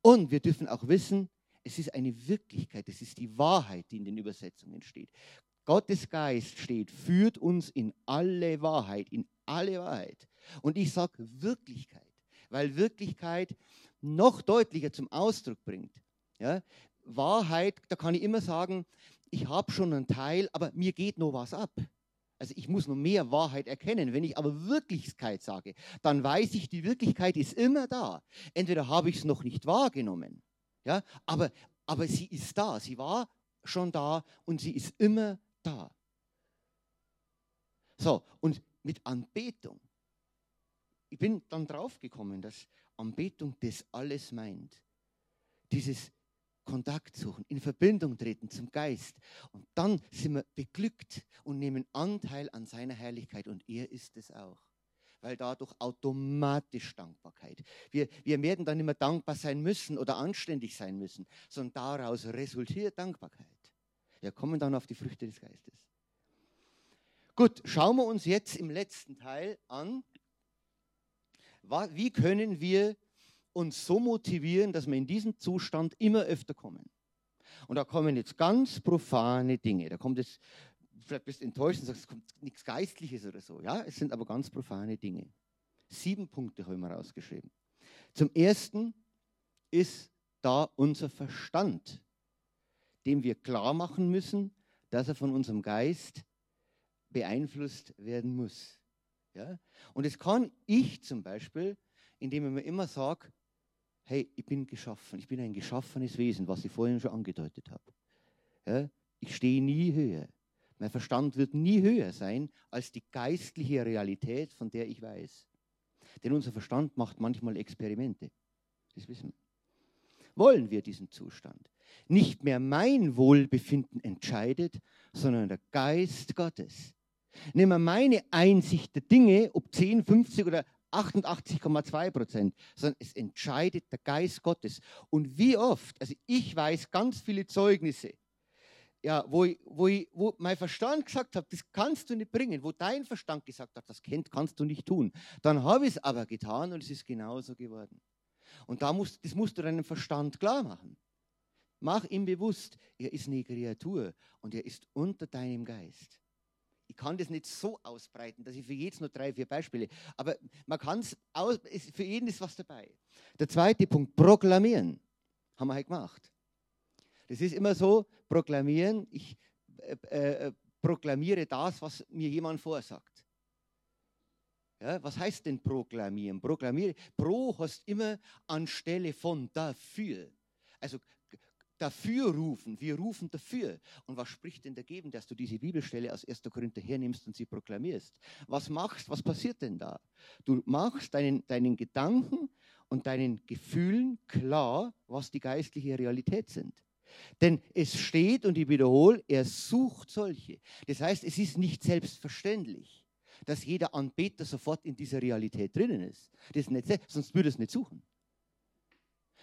Und wir dürfen auch wissen, es ist eine Wirklichkeit, es ist die Wahrheit, die in den Übersetzungen steht. Gottes Geist steht, führt uns in alle Wahrheit, in alle Wahrheit. Und ich sage Wirklichkeit, weil Wirklichkeit noch deutlicher zum Ausdruck bringt. Ja? Wahrheit, da kann ich immer sagen, ich habe schon einen Teil, aber mir geht noch was ab. Also ich muss noch mehr Wahrheit erkennen. Wenn ich aber Wirklichkeit sage, dann weiß ich, die Wirklichkeit ist immer da. Entweder habe ich es noch nicht wahrgenommen, ja, aber, aber sie ist da. Sie war schon da und sie ist immer da. So, und mit Anbetung. Ich bin dann draufgekommen, dass Anbetung das alles meint. Dieses Kontakt suchen, in Verbindung treten zum Geist. Und dann sind wir beglückt und nehmen Anteil an seiner Herrlichkeit. Und er ist es auch. Weil dadurch automatisch Dankbarkeit. Wir, wir werden dann immer dankbar sein müssen oder anständig sein müssen, sondern daraus resultiert Dankbarkeit. Wir kommen dann auf die Früchte des Geistes. Gut, schauen wir uns jetzt im letzten Teil an, wie können wir uns so motivieren, dass wir in diesen Zustand immer öfter kommen. Und da kommen jetzt ganz profane Dinge. Da kommt es, vielleicht bist du enttäuscht und sagst, es kommt nichts Geistliches oder so. Ja, es sind aber ganz profane Dinge. Sieben Punkte habe ich mal rausgeschrieben. Zum ersten ist da unser Verstand, dem wir klar machen müssen, dass er von unserem Geist beeinflusst werden muss. Ja? Und es kann ich zum Beispiel, indem ich mir immer sage, hey, ich bin geschaffen, ich bin ein geschaffenes Wesen, was ich vorhin schon angedeutet habe. Ja, ich stehe nie höher. Mein Verstand wird nie höher sein als die geistliche Realität, von der ich weiß. Denn unser Verstand macht manchmal Experimente. Das wissen wir. Wollen wir diesen Zustand? Nicht mehr mein Wohlbefinden entscheidet, sondern der Geist Gottes. Nehmen wir meine Einsicht der Dinge, ob 10, 50 oder 88,2 Prozent, sondern es entscheidet der Geist Gottes. Und wie oft, also ich weiß ganz viele Zeugnisse, ja, wo, ich, wo, ich, wo mein Verstand gesagt hat, das kannst du nicht bringen, wo dein Verstand gesagt hat, das kennt, kannst du nicht tun. Dann habe ich es aber getan und es ist genauso geworden. Und da musst, das musst du deinem Verstand klar machen. Mach ihm bewusst, er ist eine Kreatur und er ist unter deinem Geist. Ich kann das nicht so ausbreiten, dass ich für jedes nur drei, vier Beispiele. Aber man kann es, für jeden ist was dabei. Der zweite Punkt, proklamieren. Haben wir halt gemacht. Das ist immer so, proklamieren. Ich äh, äh, proklamiere das, was mir jemand vorsagt. Ja, was heißt denn proklamieren? Proklamiere. Pro heißt immer anstelle von dafür. Also dafür rufen. Wir rufen dafür. Und was spricht denn dagegen, dass du diese Bibelstelle aus 1. Korinther hernimmst und sie proklamierst? Was machst, was passiert denn da? Du machst deinen, deinen Gedanken und deinen Gefühlen klar, was die geistliche Realität sind. Denn es steht, und ich wiederhole, er sucht solche. Das heißt, es ist nicht selbstverständlich, dass jeder Anbeter sofort in dieser Realität drinnen ist. Das ist nicht, sonst würde es nicht suchen.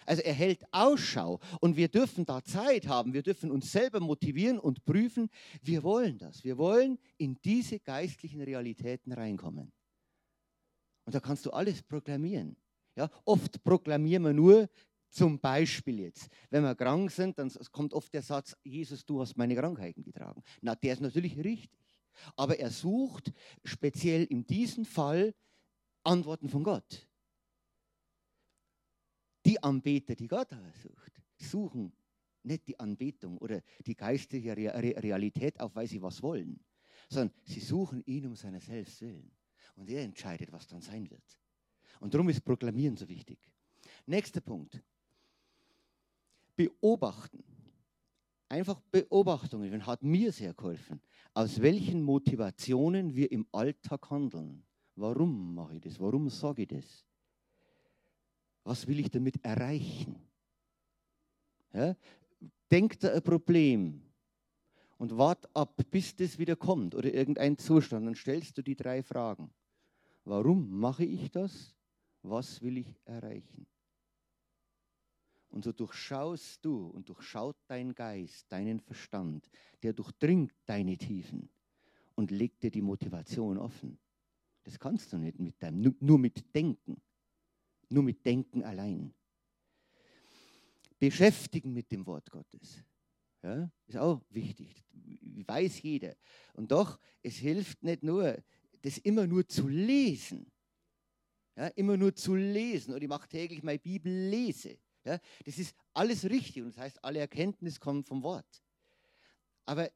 Also er hält Ausschau und wir dürfen da Zeit haben, wir dürfen uns selber motivieren und prüfen, wir wollen das. Wir wollen in diese geistlichen Realitäten reinkommen. Und da kannst du alles proklamieren. Ja, oft proklamieren wir nur zum Beispiel jetzt, wenn wir krank sind, dann kommt oft der Satz, Jesus, du hast meine Krankheiten getragen. Na, der ist natürlich richtig. Aber er sucht speziell in diesem Fall Antworten von Gott. Die Anbeter, die Gott sucht, suchen nicht die Anbetung oder die geistige Realität auf, weil sie was wollen, sondern sie suchen ihn um seiner selbst willen. Und er entscheidet, was dann sein wird. Und darum ist Proklamieren so wichtig. Nächster Punkt. Beobachten. Einfach Beobachtungen hat mir sehr geholfen, aus welchen Motivationen wir im Alltag handeln. Warum mache ich das? Warum sage ich das? Was will ich damit erreichen? Ja? Denkt da ein Problem und wart ab, bis das wieder kommt oder irgendein Zustand. Dann stellst du die drei Fragen. Warum mache ich das? Was will ich erreichen? Und so durchschaust du und durchschaut dein Geist, deinen Verstand, der durchdringt deine Tiefen und legt dir die Motivation offen. Das kannst du nicht mit deinem, nur mit Denken. Nur mit Denken allein. Beschäftigen mit dem Wort Gottes. Ja, ist auch wichtig. Weiß jeder. Und doch, es hilft nicht nur, das immer nur zu lesen. Ja, immer nur zu lesen. Und ich mache täglich meine Bibel lese. Ja, das ist alles richtig. Und das heißt, alle Erkenntnis kommt vom Wort. Aber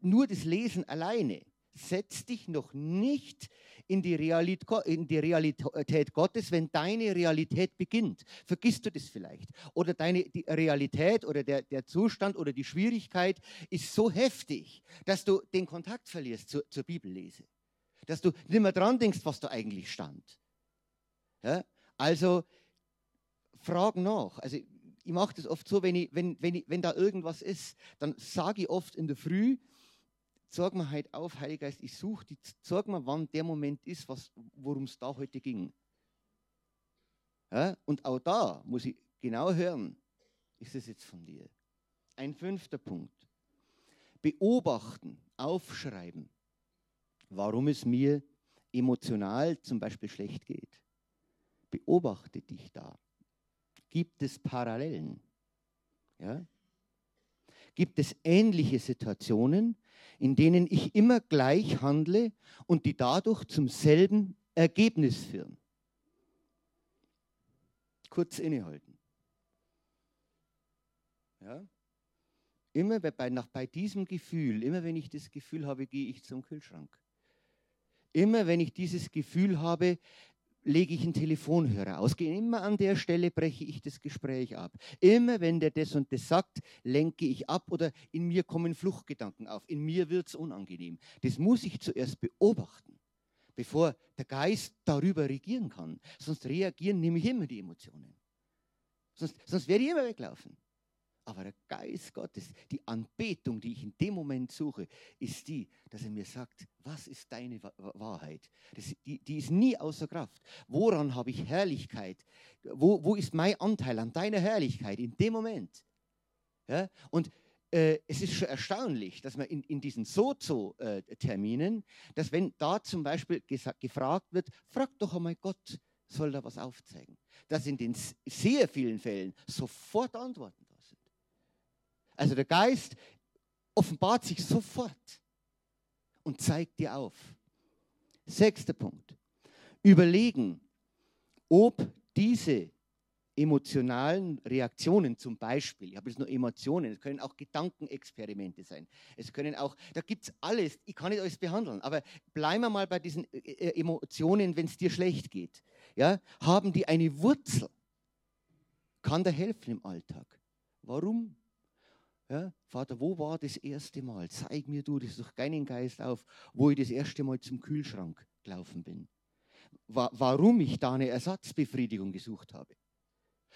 nur das Lesen alleine setzt dich noch nicht in die, Realität, in die Realität Gottes, wenn deine Realität beginnt. Vergisst du das vielleicht? Oder deine Realität oder der, der Zustand oder die Schwierigkeit ist so heftig, dass du den Kontakt verlierst zur, zur Bibellese. Dass du nicht mehr dran denkst, was da eigentlich stand. Ja? Also, frag nach. Also, ich mache das oft so, wenn, ich, wenn, wenn, ich, wenn da irgendwas ist, dann sage ich oft in der Früh, sag mir halt auf, Heiliger Geist, ich suche sag mir, wann der Moment ist, worum es da heute ging. Ja? Und auch da muss ich genau hören, ist es jetzt von dir? Ein fünfter Punkt. Beobachten, aufschreiben, warum es mir emotional zum Beispiel schlecht geht. Beobachte dich da. Gibt es Parallelen? Ja? Gibt es ähnliche Situationen, in denen ich immer gleich handle und die dadurch zum selben Ergebnis führen. Kurz innehalten. Ja? Immer bei, nach, bei diesem Gefühl, immer wenn ich das Gefühl habe, gehe ich zum Kühlschrank. Immer wenn ich dieses Gefühl habe, lege ich einen Telefonhörer aus. Immer an der Stelle breche ich das Gespräch ab. Immer wenn der das und das sagt, lenke ich ab oder in mir kommen Fluchtgedanken auf. In mir wird es unangenehm. Das muss ich zuerst beobachten, bevor der Geist darüber regieren kann. Sonst reagieren nämlich immer die Emotionen. Sonst, sonst werde ich immer weglaufen. Aber der Geist Gottes, die Anbetung, die ich in dem Moment suche, ist die, dass er mir sagt, was ist deine Wahrheit? Das, die, die, ist nie außer Kraft. Woran habe ich Herrlichkeit? Wo, wo ist mein Anteil an deiner Herrlichkeit in dem Moment? Ja? Und äh, es ist schon erstaunlich, dass man in, in diesen Sozo-Terminen, dass wenn da zum Beispiel gefragt wird, frag doch einmal Gott, soll da was aufzeigen? Dass in den sehr vielen Fällen sofort Antworten also der Geist offenbart sich sofort. und zeigt dir auf. Sechster Punkt. Überlegen, ob diese emotionalen Reaktionen zum Beispiel, ich habe jetzt nur Emotionen, es können auch Gedankenexperimente sein, es können auch, da gibt es alles, ich kann nicht alles behandeln, aber bleiben wir mal bei diesen äh, äh, Emotionen, wenn es dir schlecht geht. Ja, haben die eine Wurzel? Kann da helfen im Alltag? Warum? Ja, Vater, wo war das erste Mal? Zeig mir du das durch deinen Geist auf, wo ich das erste Mal zum Kühlschrank gelaufen bin. Wa warum ich da eine Ersatzbefriedigung gesucht habe.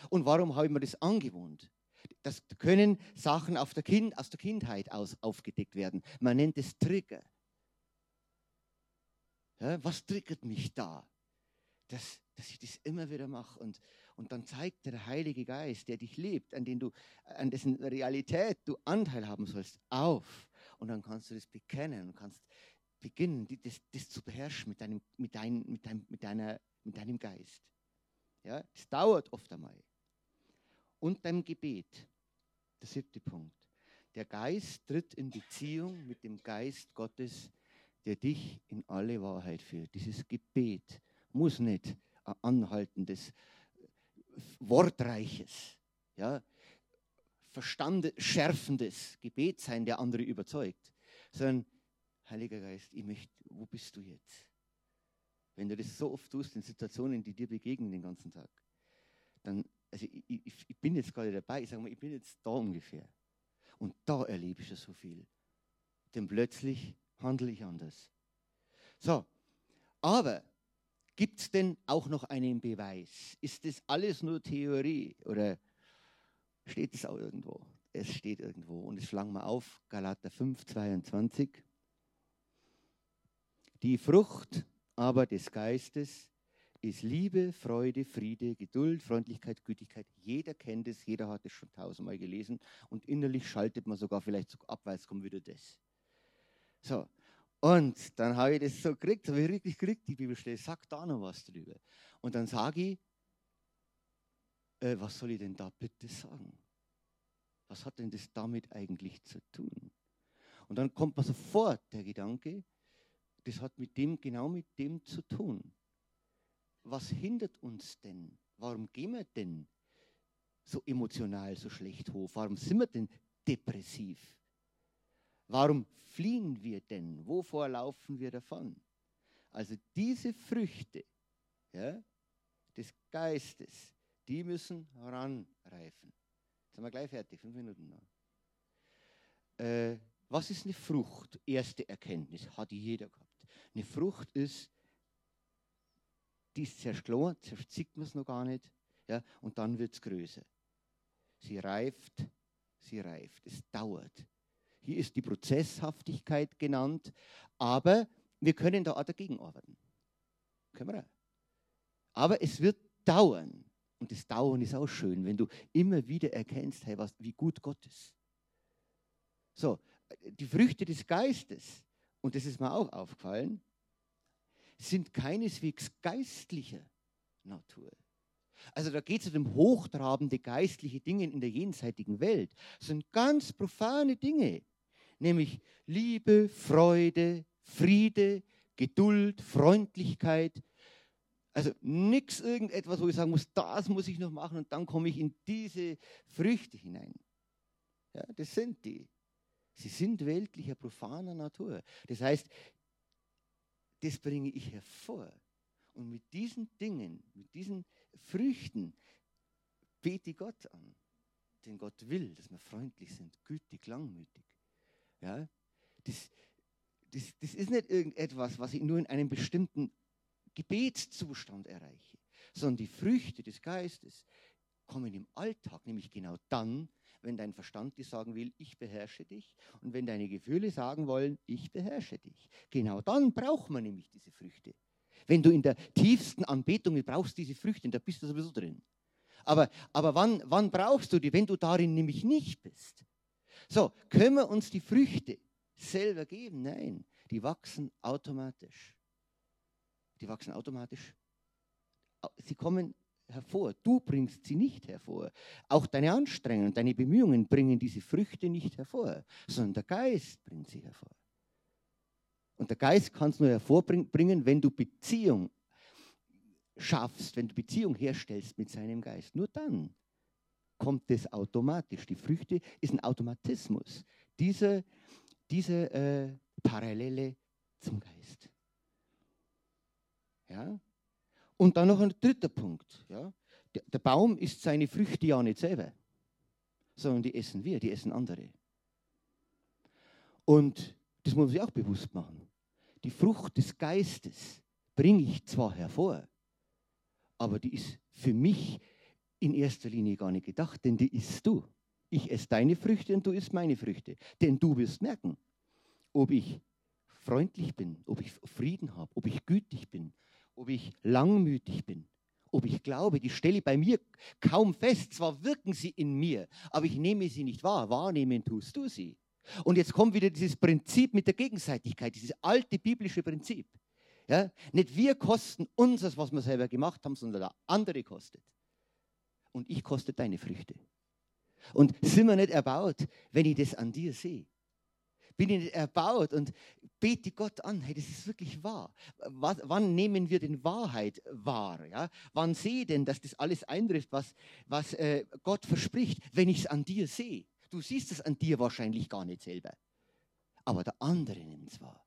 Und warum habe ich mir das angewohnt? Das können Sachen der kind, aus der Kindheit aus aufgedeckt werden. Man nennt es Trigger. Ja, was triggert mich da? Dass, dass ich das immer wieder mache. Und, und dann zeigt der Heilige Geist, der dich liebt, an, den du, an dessen Realität du Anteil haben sollst, auf. Und dann kannst du das bekennen und kannst beginnen, das, das zu beherrschen mit deinem, mit, dein, mit, dein, mit, deiner, mit deinem Geist. Ja, es dauert oft einmal und deinem Gebet. Der siebte Punkt. Der Geist tritt in Beziehung mit dem Geist Gottes, der dich in alle Wahrheit führt. Dieses Gebet muss nicht ein anhaltendes, wortreiches, ja, verstandesschärfendes Gebet sein, der andere überzeugt, sondern Heiliger Geist, ich möchte, wo bist du jetzt? Wenn du das so oft tust in Situationen, die dir begegnen den ganzen Tag, dann also ich, ich, ich bin jetzt gerade dabei, ich sage mal, ich bin jetzt da ungefähr. Und da erlebe ich schon so viel. Denn plötzlich handle ich anders. So, aber gibt es denn auch noch einen Beweis? Ist das alles nur Theorie oder steht es auch irgendwo? Es steht irgendwo und es schlagen wir auf, Galater 5, 22. Die Frucht aber des Geistes ist Liebe, Freude, Friede, Geduld, Freundlichkeit, Gütigkeit. Jeder kennt es, jeder hat es schon tausendmal gelesen und innerlich schaltet man sogar vielleicht ab, weil es kommt wieder das. So, und dann habe ich das so gekriegt, habe ich richtig gekriegt, die Bibelstelle, sag da noch was drüber. Und dann sage ich, äh, was soll ich denn da bitte sagen? Was hat denn das damit eigentlich zu tun? Und dann kommt man sofort der Gedanke, das hat mit dem, genau mit dem zu tun was hindert uns denn? Warum gehen wir denn so emotional so schlecht hoch? Warum sind wir denn depressiv? Warum fliehen wir denn? Wovor laufen wir davon? Also diese Früchte ja, des Geistes, die müssen heranreifen. Jetzt sind wir gleich fertig, fünf Minuten noch. Äh, was ist eine Frucht? Erste Erkenntnis, hat jeder gehabt. Eine Frucht ist die ist zuerst sieht man es noch gar nicht, ja, und dann wird es größer. Sie reift, sie reift, es dauert. Hier ist die Prozesshaftigkeit genannt, aber wir können da auch dagegen arbeiten. Können wir. Aber es wird dauern. Und das Dauern ist auch schön, wenn du immer wieder erkennst, hey, was, wie gut Gott ist. So, die Früchte des Geistes, und das ist mir auch aufgefallen, sind keineswegs geistlicher Natur. Also da geht es um hochtrabende geistliche Dinge in der jenseitigen Welt. Das sind ganz profane Dinge, nämlich Liebe, Freude, Friede, Geduld, Freundlichkeit. Also nichts irgendetwas, wo ich sagen muss, das muss ich noch machen und dann komme ich in diese Früchte hinein. Ja, das sind die. Sie sind weltlicher, profaner Natur. Das heißt, das bringe ich hervor. Und mit diesen Dingen, mit diesen Früchten bete Gott an. Denn Gott will, dass wir freundlich sind, gütig, langmütig. Ja? Das, das, das ist nicht irgendetwas, was ich nur in einem bestimmten Gebetszustand erreiche, sondern die Früchte des Geistes kommen im Alltag, nämlich genau dann, wenn dein Verstand dir sagen will, ich beherrsche dich und wenn deine Gefühle sagen wollen, ich beherrsche dich. Genau dann braucht man nämlich diese Früchte. Wenn du in der tiefsten Anbetung brauchst diese Früchte, da bist du sowieso drin. Aber, aber wann, wann brauchst du die, wenn du darin nämlich nicht bist? So, können wir uns die Früchte selber geben? Nein, die wachsen automatisch. Die wachsen automatisch. Sie kommen hervor. Du bringst sie nicht hervor. Auch deine Anstrengungen, deine Bemühungen bringen diese Früchte nicht hervor, sondern der Geist bringt sie hervor. Und der Geist kann es nur hervorbringen, wenn du Beziehung schaffst, wenn du Beziehung herstellst mit seinem Geist. Nur dann kommt es automatisch. Die Früchte ist ein Automatismus. Diese, diese äh, Parallele zum Geist. Ja? Und dann noch ein dritter Punkt. Ja? Der, der Baum isst seine Früchte ja nicht selber, sondern die essen wir, die essen andere. Und das muss man sich auch bewusst machen die Frucht des Geistes bringe ich zwar hervor, aber die ist für mich in erster Linie gar nicht gedacht, denn die isst du. Ich esse deine Früchte und du isst meine Früchte. Denn du wirst merken, ob ich freundlich bin, ob ich Frieden habe, ob ich gütig bin, ob ich langmütig bin, ob ich glaube. Die stelle bei mir kaum fest. Zwar wirken sie in mir, aber ich nehme sie nicht wahr. Wahrnehmen tust du sie. Und jetzt kommt wieder dieses Prinzip mit der Gegenseitigkeit, dieses alte biblische Prinzip. Ja? Nicht wir kosten uns das, was wir selber gemacht haben, sondern der andere kostet. Und ich koste deine Früchte. Und sind wir nicht erbaut, wenn ich das an dir sehe? Bin ich nicht erbaut und bete Gott an, hey, das ist wirklich wahr. Was, wann nehmen wir denn Wahrheit wahr? Ja? Wann sehe ich denn, dass das alles eintrifft, was, was äh, Gott verspricht, wenn ich es an dir sehe? Du siehst es an dir wahrscheinlich gar nicht selber. Aber der andere nimmt es wahr.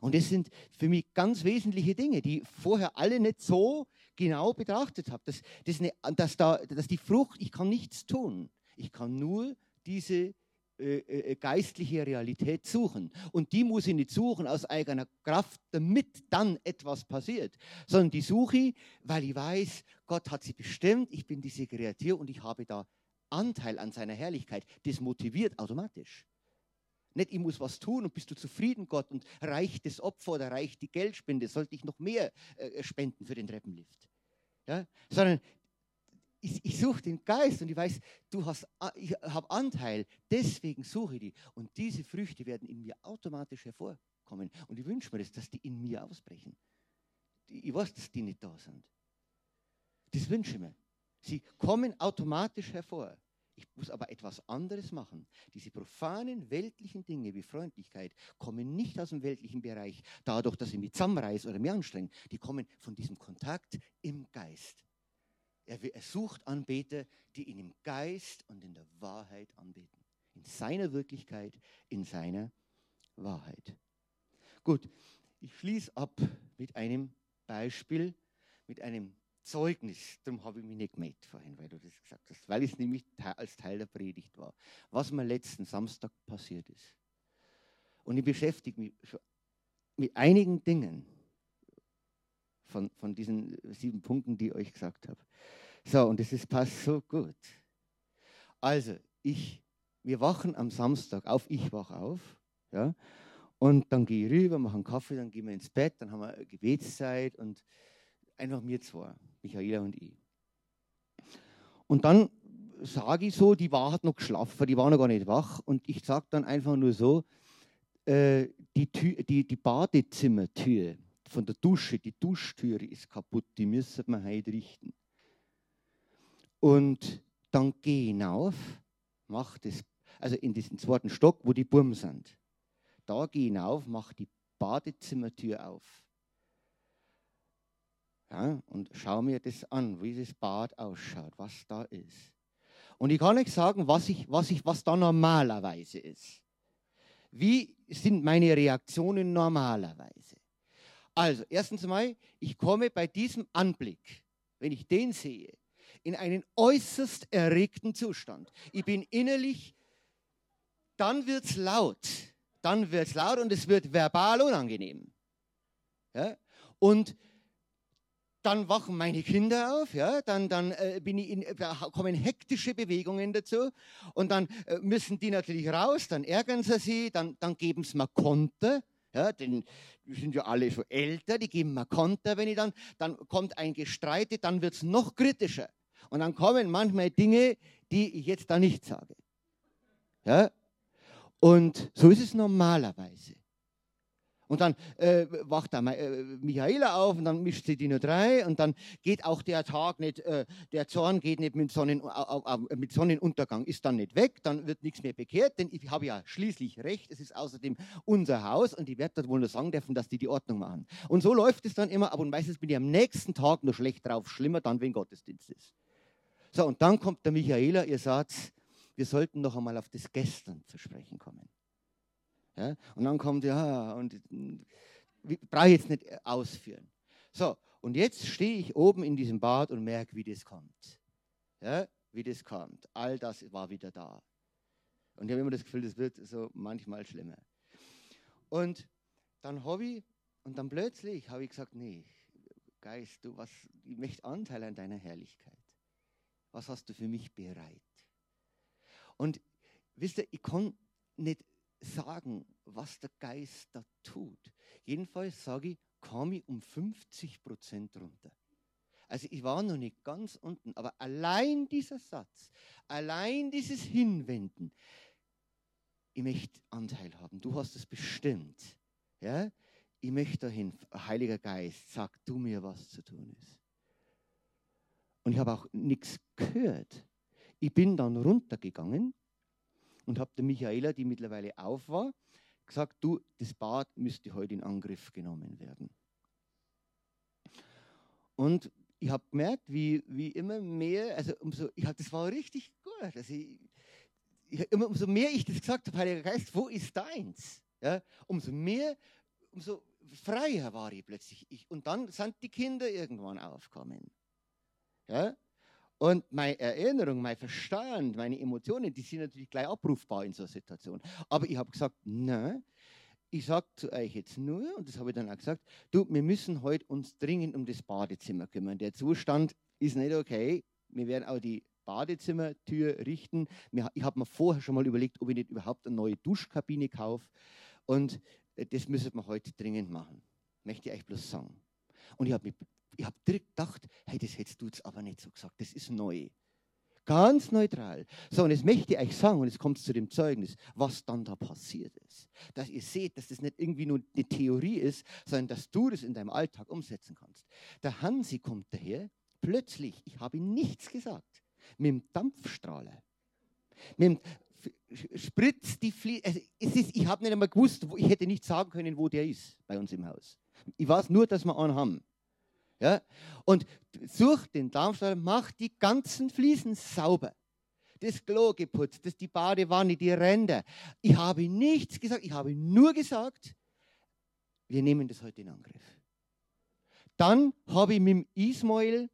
Und das sind für mich ganz wesentliche Dinge, die ich vorher alle nicht so genau betrachtet habe. Dass, dass, eine, dass, da, dass die Frucht, ich kann nichts tun. Ich kann nur diese äh, äh, geistliche Realität suchen. Und die muss ich nicht suchen aus eigener Kraft, damit dann etwas passiert, sondern die suche ich, weil ich weiß, Gott hat sie bestimmt, ich bin diese Kreatur und ich habe da Anteil an seiner Herrlichkeit, das motiviert automatisch. Nicht, ich muss was tun und bist du zufrieden, Gott, und reicht das Opfer oder reicht die Geldspende, sollte ich noch mehr äh, spenden für den Treppenlift. Ja? Sondern ich, ich suche den Geist und ich weiß, du hast, ich habe Anteil, deswegen suche ich die. Und diese Früchte werden in mir automatisch hervorkommen. Und ich wünsche mir das, dass die in mir ausbrechen. Ich weiß, dass die nicht da sind. Das wünsche ich mir. Sie kommen automatisch hervor. Ich muss aber etwas anderes machen. Diese profanen weltlichen Dinge wie Freundlichkeit kommen nicht aus dem weltlichen Bereich, dadurch, dass ich mich zusammenreiße oder mich anstrenge. Die kommen von diesem Kontakt im Geist. Er, er sucht Anbeter, die ihn im Geist und in der Wahrheit anbeten. In seiner Wirklichkeit, in seiner Wahrheit. Gut, ich schließe ab mit einem Beispiel, mit einem Zeugnis, darum habe ich mich nicht gemeldet vorhin, weil du das gesagt hast, weil es nämlich als Teil der Predigt war, was mir letzten Samstag passiert ist. Und ich beschäftige mich schon mit einigen Dingen von, von diesen sieben Punkten, die ich euch gesagt habe. So, und das passt so gut. Also, ich, wir wachen am Samstag auf, ich wache auf, ja, und dann gehe ich rüber, mache einen Kaffee, dann gehen wir ins Bett, dann haben wir Gebetszeit und einfach mir zwei. Michaela und ich. Und dann sage ich so, die war hat noch geschlafen, die war noch gar nicht wach. Und ich sage dann einfach nur so, äh, die, Tür, die, die Badezimmertür von der Dusche, die Duschtüre ist kaputt, die müssen wir heute richten. Und dann gehe ich hinauf, mache das, also in diesen zweiten Stock, wo die Burm sind. Da gehe ich hinauf, mache die Badezimmertür auf ja, und schau mir das an, wie das Bad ausschaut, was da ist. Und ich kann nicht sagen, was, ich, was, ich, was da normalerweise ist. Wie sind meine Reaktionen normalerweise? Also, erstens mal, ich komme bei diesem Anblick, wenn ich den sehe, in einen äußerst erregten Zustand. Ich bin innerlich, dann wird es laut. Dann wird es laut und es wird verbal unangenehm. Ja? Und dann wachen meine Kinder auf, ja, dann, dann äh, bin ich in, da kommen hektische Bewegungen dazu und dann äh, müssen die natürlich raus, dann ärgern sie sich, dann, dann geben sie mir Konter, ja, denn die sind ja alle so älter, die geben mir Konter, wenn ich dann, dann kommt ein Gestreite, dann wird es noch kritischer und dann kommen manchmal Dinge, die ich jetzt da nicht sage. Ja? Und so ist es normalerweise. Und dann äh, wacht da äh, Michaela auf und dann mischt sie die nur drei und dann geht auch der Tag nicht, äh, der Zorn geht nicht mit, Sonnen, äh, mit Sonnenuntergang, ist dann nicht weg, dann wird nichts mehr bekehrt, denn ich habe ja schließlich recht, es ist außerdem unser Haus und ich werde dort wohl nur sagen dürfen, dass die die Ordnung machen. Und so läuft es dann immer, aber meistens bin ich am nächsten Tag nur schlecht drauf, schlimmer dann, wenn Gottesdienst ist. So, und dann kommt der Michaela, ihr Satz, wir sollten noch einmal auf das Gestern zu sprechen kommen. Ja? Und dann kommt, ja, und brauche jetzt nicht ausführen. So, und jetzt stehe ich oben in diesem Bad und merke, wie das kommt. Ja? Wie das kommt. All das war wieder da. Und ich habe immer das Gefühl, das wird so manchmal schlimmer. Und dann habe ich, und dann plötzlich habe ich gesagt, nee, Geist, du, was, ich möchte Anteil an deiner Herrlichkeit. Was hast du für mich bereit? Und wisst ihr, ich kann nicht sagen, was der Geist da tut. Jedenfalls sage ich, kam ich um 50 Prozent runter. Also ich war noch nicht ganz unten, aber allein dieser Satz, allein dieses Hinwenden, ich möchte Anteil haben. Du hast es bestimmt. Ja? Ich möchte dahin, Heiliger Geist, sag du mir, was zu tun ist. Und ich habe auch nichts gehört. Ich bin dann runtergegangen und habe der Michaela, die mittlerweile auf war, gesagt, du, das Bad müsste heute in Angriff genommen werden. Und ich habe gemerkt, wie, wie immer mehr, also umso, ich hab, das war richtig gut. Also ich, ich, immer, umso mehr ich das gesagt habe, Heiliger Geist, wo ist deins? Ja, umso mehr, umso freier war ich plötzlich. Ich, und dann sind die Kinder irgendwann aufgekommen. Ja? Und meine Erinnerung, mein Verstand, meine Emotionen, die sind natürlich gleich abrufbar in so einer Situation. Aber ich habe gesagt, nein, ich sage zu euch jetzt nur, und das habe ich dann auch gesagt, du, wir müssen heute uns dringend um das Badezimmer kümmern. Der Zustand ist nicht okay. Wir werden auch die Badezimmertür richten. Ich habe mir vorher schon mal überlegt, ob ich nicht überhaupt eine neue Duschkabine kaufe. Und äh, das müssen wir heute dringend machen. Möchte ich euch bloß sagen. Und ich habe mich ich habe direkt gedacht, hey, das hättest du jetzt aber nicht so gesagt, das ist neu. Ganz neutral. So, und jetzt möchte ich euch sagen, und jetzt kommt es zu dem Zeugnis, was dann da passiert ist. Dass ihr seht, dass das nicht irgendwie nur eine Theorie ist, sondern dass du das in deinem Alltag umsetzen kannst. Der Hansi kommt daher, plötzlich, ich habe nichts gesagt, mit dem Dampfstrahler. Mit dem spritzt die Fliese. Also ich habe nicht einmal gewusst, wo, ich hätte nicht sagen können, wo der ist bei uns im Haus. Ich weiß nur, dass wir einen haben. Ja? Und sucht den Darmstahl, macht die ganzen Fliesen sauber. Das Klo geputzt, das die Badewanne, die Ränder. Ich habe nichts gesagt, ich habe nur gesagt, wir nehmen das heute in Angriff. Dann habe ich mit dem Ismail,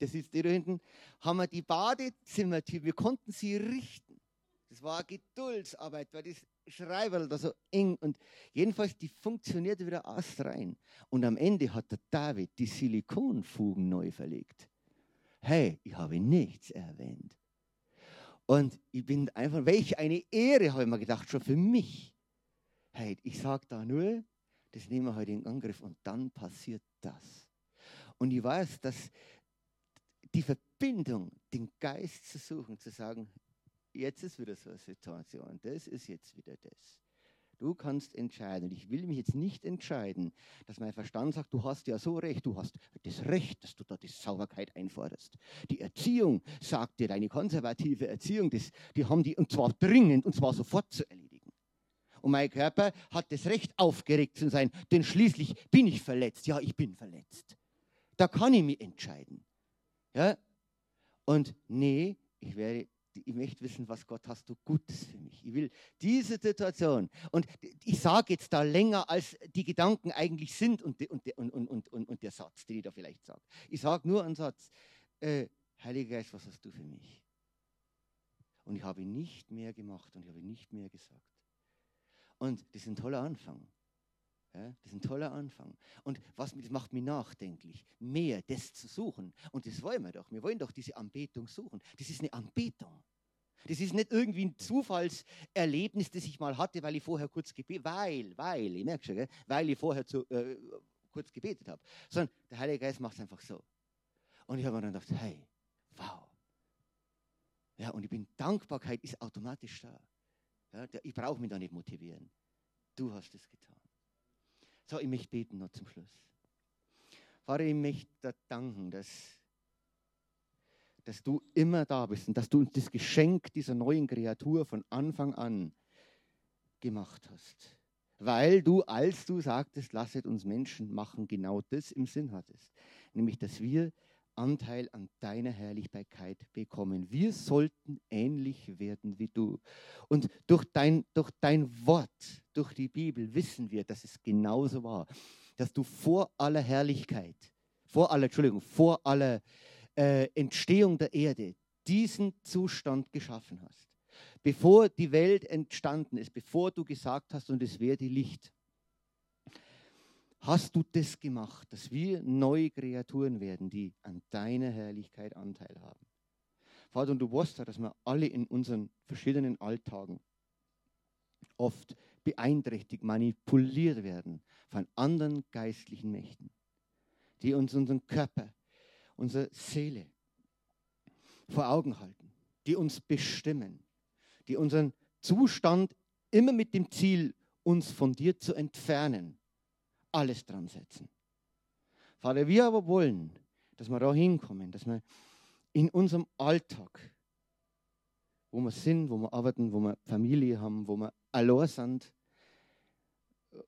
der da hinten, haben wir die Badezimmertür, wir konnten sie richten. Das war Geduldsarbeit, weil das Schreiberl da so eng und jedenfalls die funktionierte wieder astrein. Und am Ende hat der David die Silikonfugen neu verlegt. Hey, ich habe nichts erwähnt. Und ich bin einfach, welch eine Ehre, habe ich mir gedacht, schon für mich. Hey, ich sage da nur, das nehmen wir heute in Angriff und dann passiert das. Und ich weiß, dass die Verbindung, den Geist zu suchen, zu sagen, jetzt ist wieder so eine Situation, das ist jetzt wieder das. Du kannst entscheiden. Ich will mich jetzt nicht entscheiden, dass mein Verstand sagt, du hast ja so recht, du hast das Recht, dass du da die Sauberkeit einforderst. Die Erziehung sagt dir, deine konservative Erziehung, das, die haben die, und zwar dringend, und zwar sofort zu erledigen. Und mein Körper hat das Recht, aufgeregt zu sein, denn schließlich bin ich verletzt. Ja, ich bin verletzt. Da kann ich mich entscheiden. Ja? Und nee, ich werde ich möchte wissen, was Gott hast du Gutes für mich. Ich will diese Situation. Und ich sage jetzt da länger, als die Gedanken eigentlich sind und, und, und, und, der Satz, den ich da vielleicht sage. Ich sage nur einen Satz. Äh, Heiliger Geist, was hast du für mich? Und ich habe nicht mehr gemacht und ich habe nicht mehr gesagt. Und das ist ein toller Anfang. Ja, das ist ein toller Anfang. Und was, das macht mich nachdenklich, mehr das zu suchen. Und das wollen wir doch. Wir wollen doch diese Anbetung suchen. Das ist eine Anbetung. Das ist nicht irgendwie ein Zufallserlebnis, das ich mal hatte, weil ich vorher kurz gebetet weil, weil, ich merke schon, gell? weil ich vorher zu, äh, kurz gebetet habe. Sondern der Heilige Geist macht es einfach so. Und ich habe mir dann gedacht, hey, wow. Ja, und ich bin, Dankbarkeit ist automatisch da. Ja, ich brauche mich da nicht motivieren. Du hast es getan. So, ich möchte beten noch zum Schluss. Vater, ich möchte danken, dass, dass du immer da bist und dass du uns das Geschenk dieser neuen Kreatur von Anfang an gemacht hast. Weil du, als du sagtest, lasset uns Menschen machen, genau das im Sinn hattest. Nämlich, dass wir Anteil an deiner Herrlichkeit bekommen. Wir sollten ähnlich werden wie du. Und durch dein, durch dein Wort, durch die Bibel wissen wir, dass es genauso war, dass du vor aller Herrlichkeit, vor aller, Entschuldigung, vor aller äh, Entstehung der Erde diesen Zustand geschaffen hast. Bevor die Welt entstanden ist, bevor du gesagt hast, und es werde Licht, hast du das gemacht, dass wir neue Kreaturen werden, die an deiner Herrlichkeit Anteil haben. Vater, und du weißt ja, dass wir alle in unseren verschiedenen Alltagen oft beeinträchtigt, manipuliert werden von anderen geistlichen Mächten, die uns unseren Körper, unsere Seele vor Augen halten, die uns bestimmen, die unseren Zustand immer mit dem Ziel, uns von dir zu entfernen, alles dran setzen. Vater, wir aber wollen, dass wir da hinkommen, dass wir in unserem Alltag, wo wir sind, wo wir arbeiten, wo wir Familie haben, wo wir allein sind,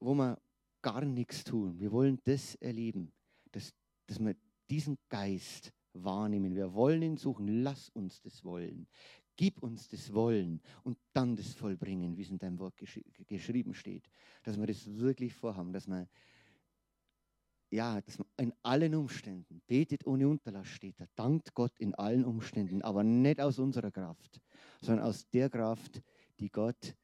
wo wir gar nichts tun. Wir wollen das erleben, dass, dass wir diesen Geist wahrnehmen. Wir wollen ihn suchen. Lass uns das wollen. Gib uns das Wollen und dann das Vollbringen, wie es in deinem Wort gesch geschrieben steht. Dass wir das wirklich vorhaben, dass wir ja, dass man in allen Umständen betet ohne Unterlass steht, da dankt Gott in allen Umständen, aber nicht aus unserer Kraft, sondern aus der Kraft, die Gott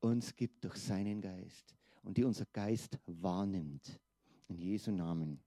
uns gibt durch seinen Geist und die unser Geist wahrnimmt. In Jesu Namen.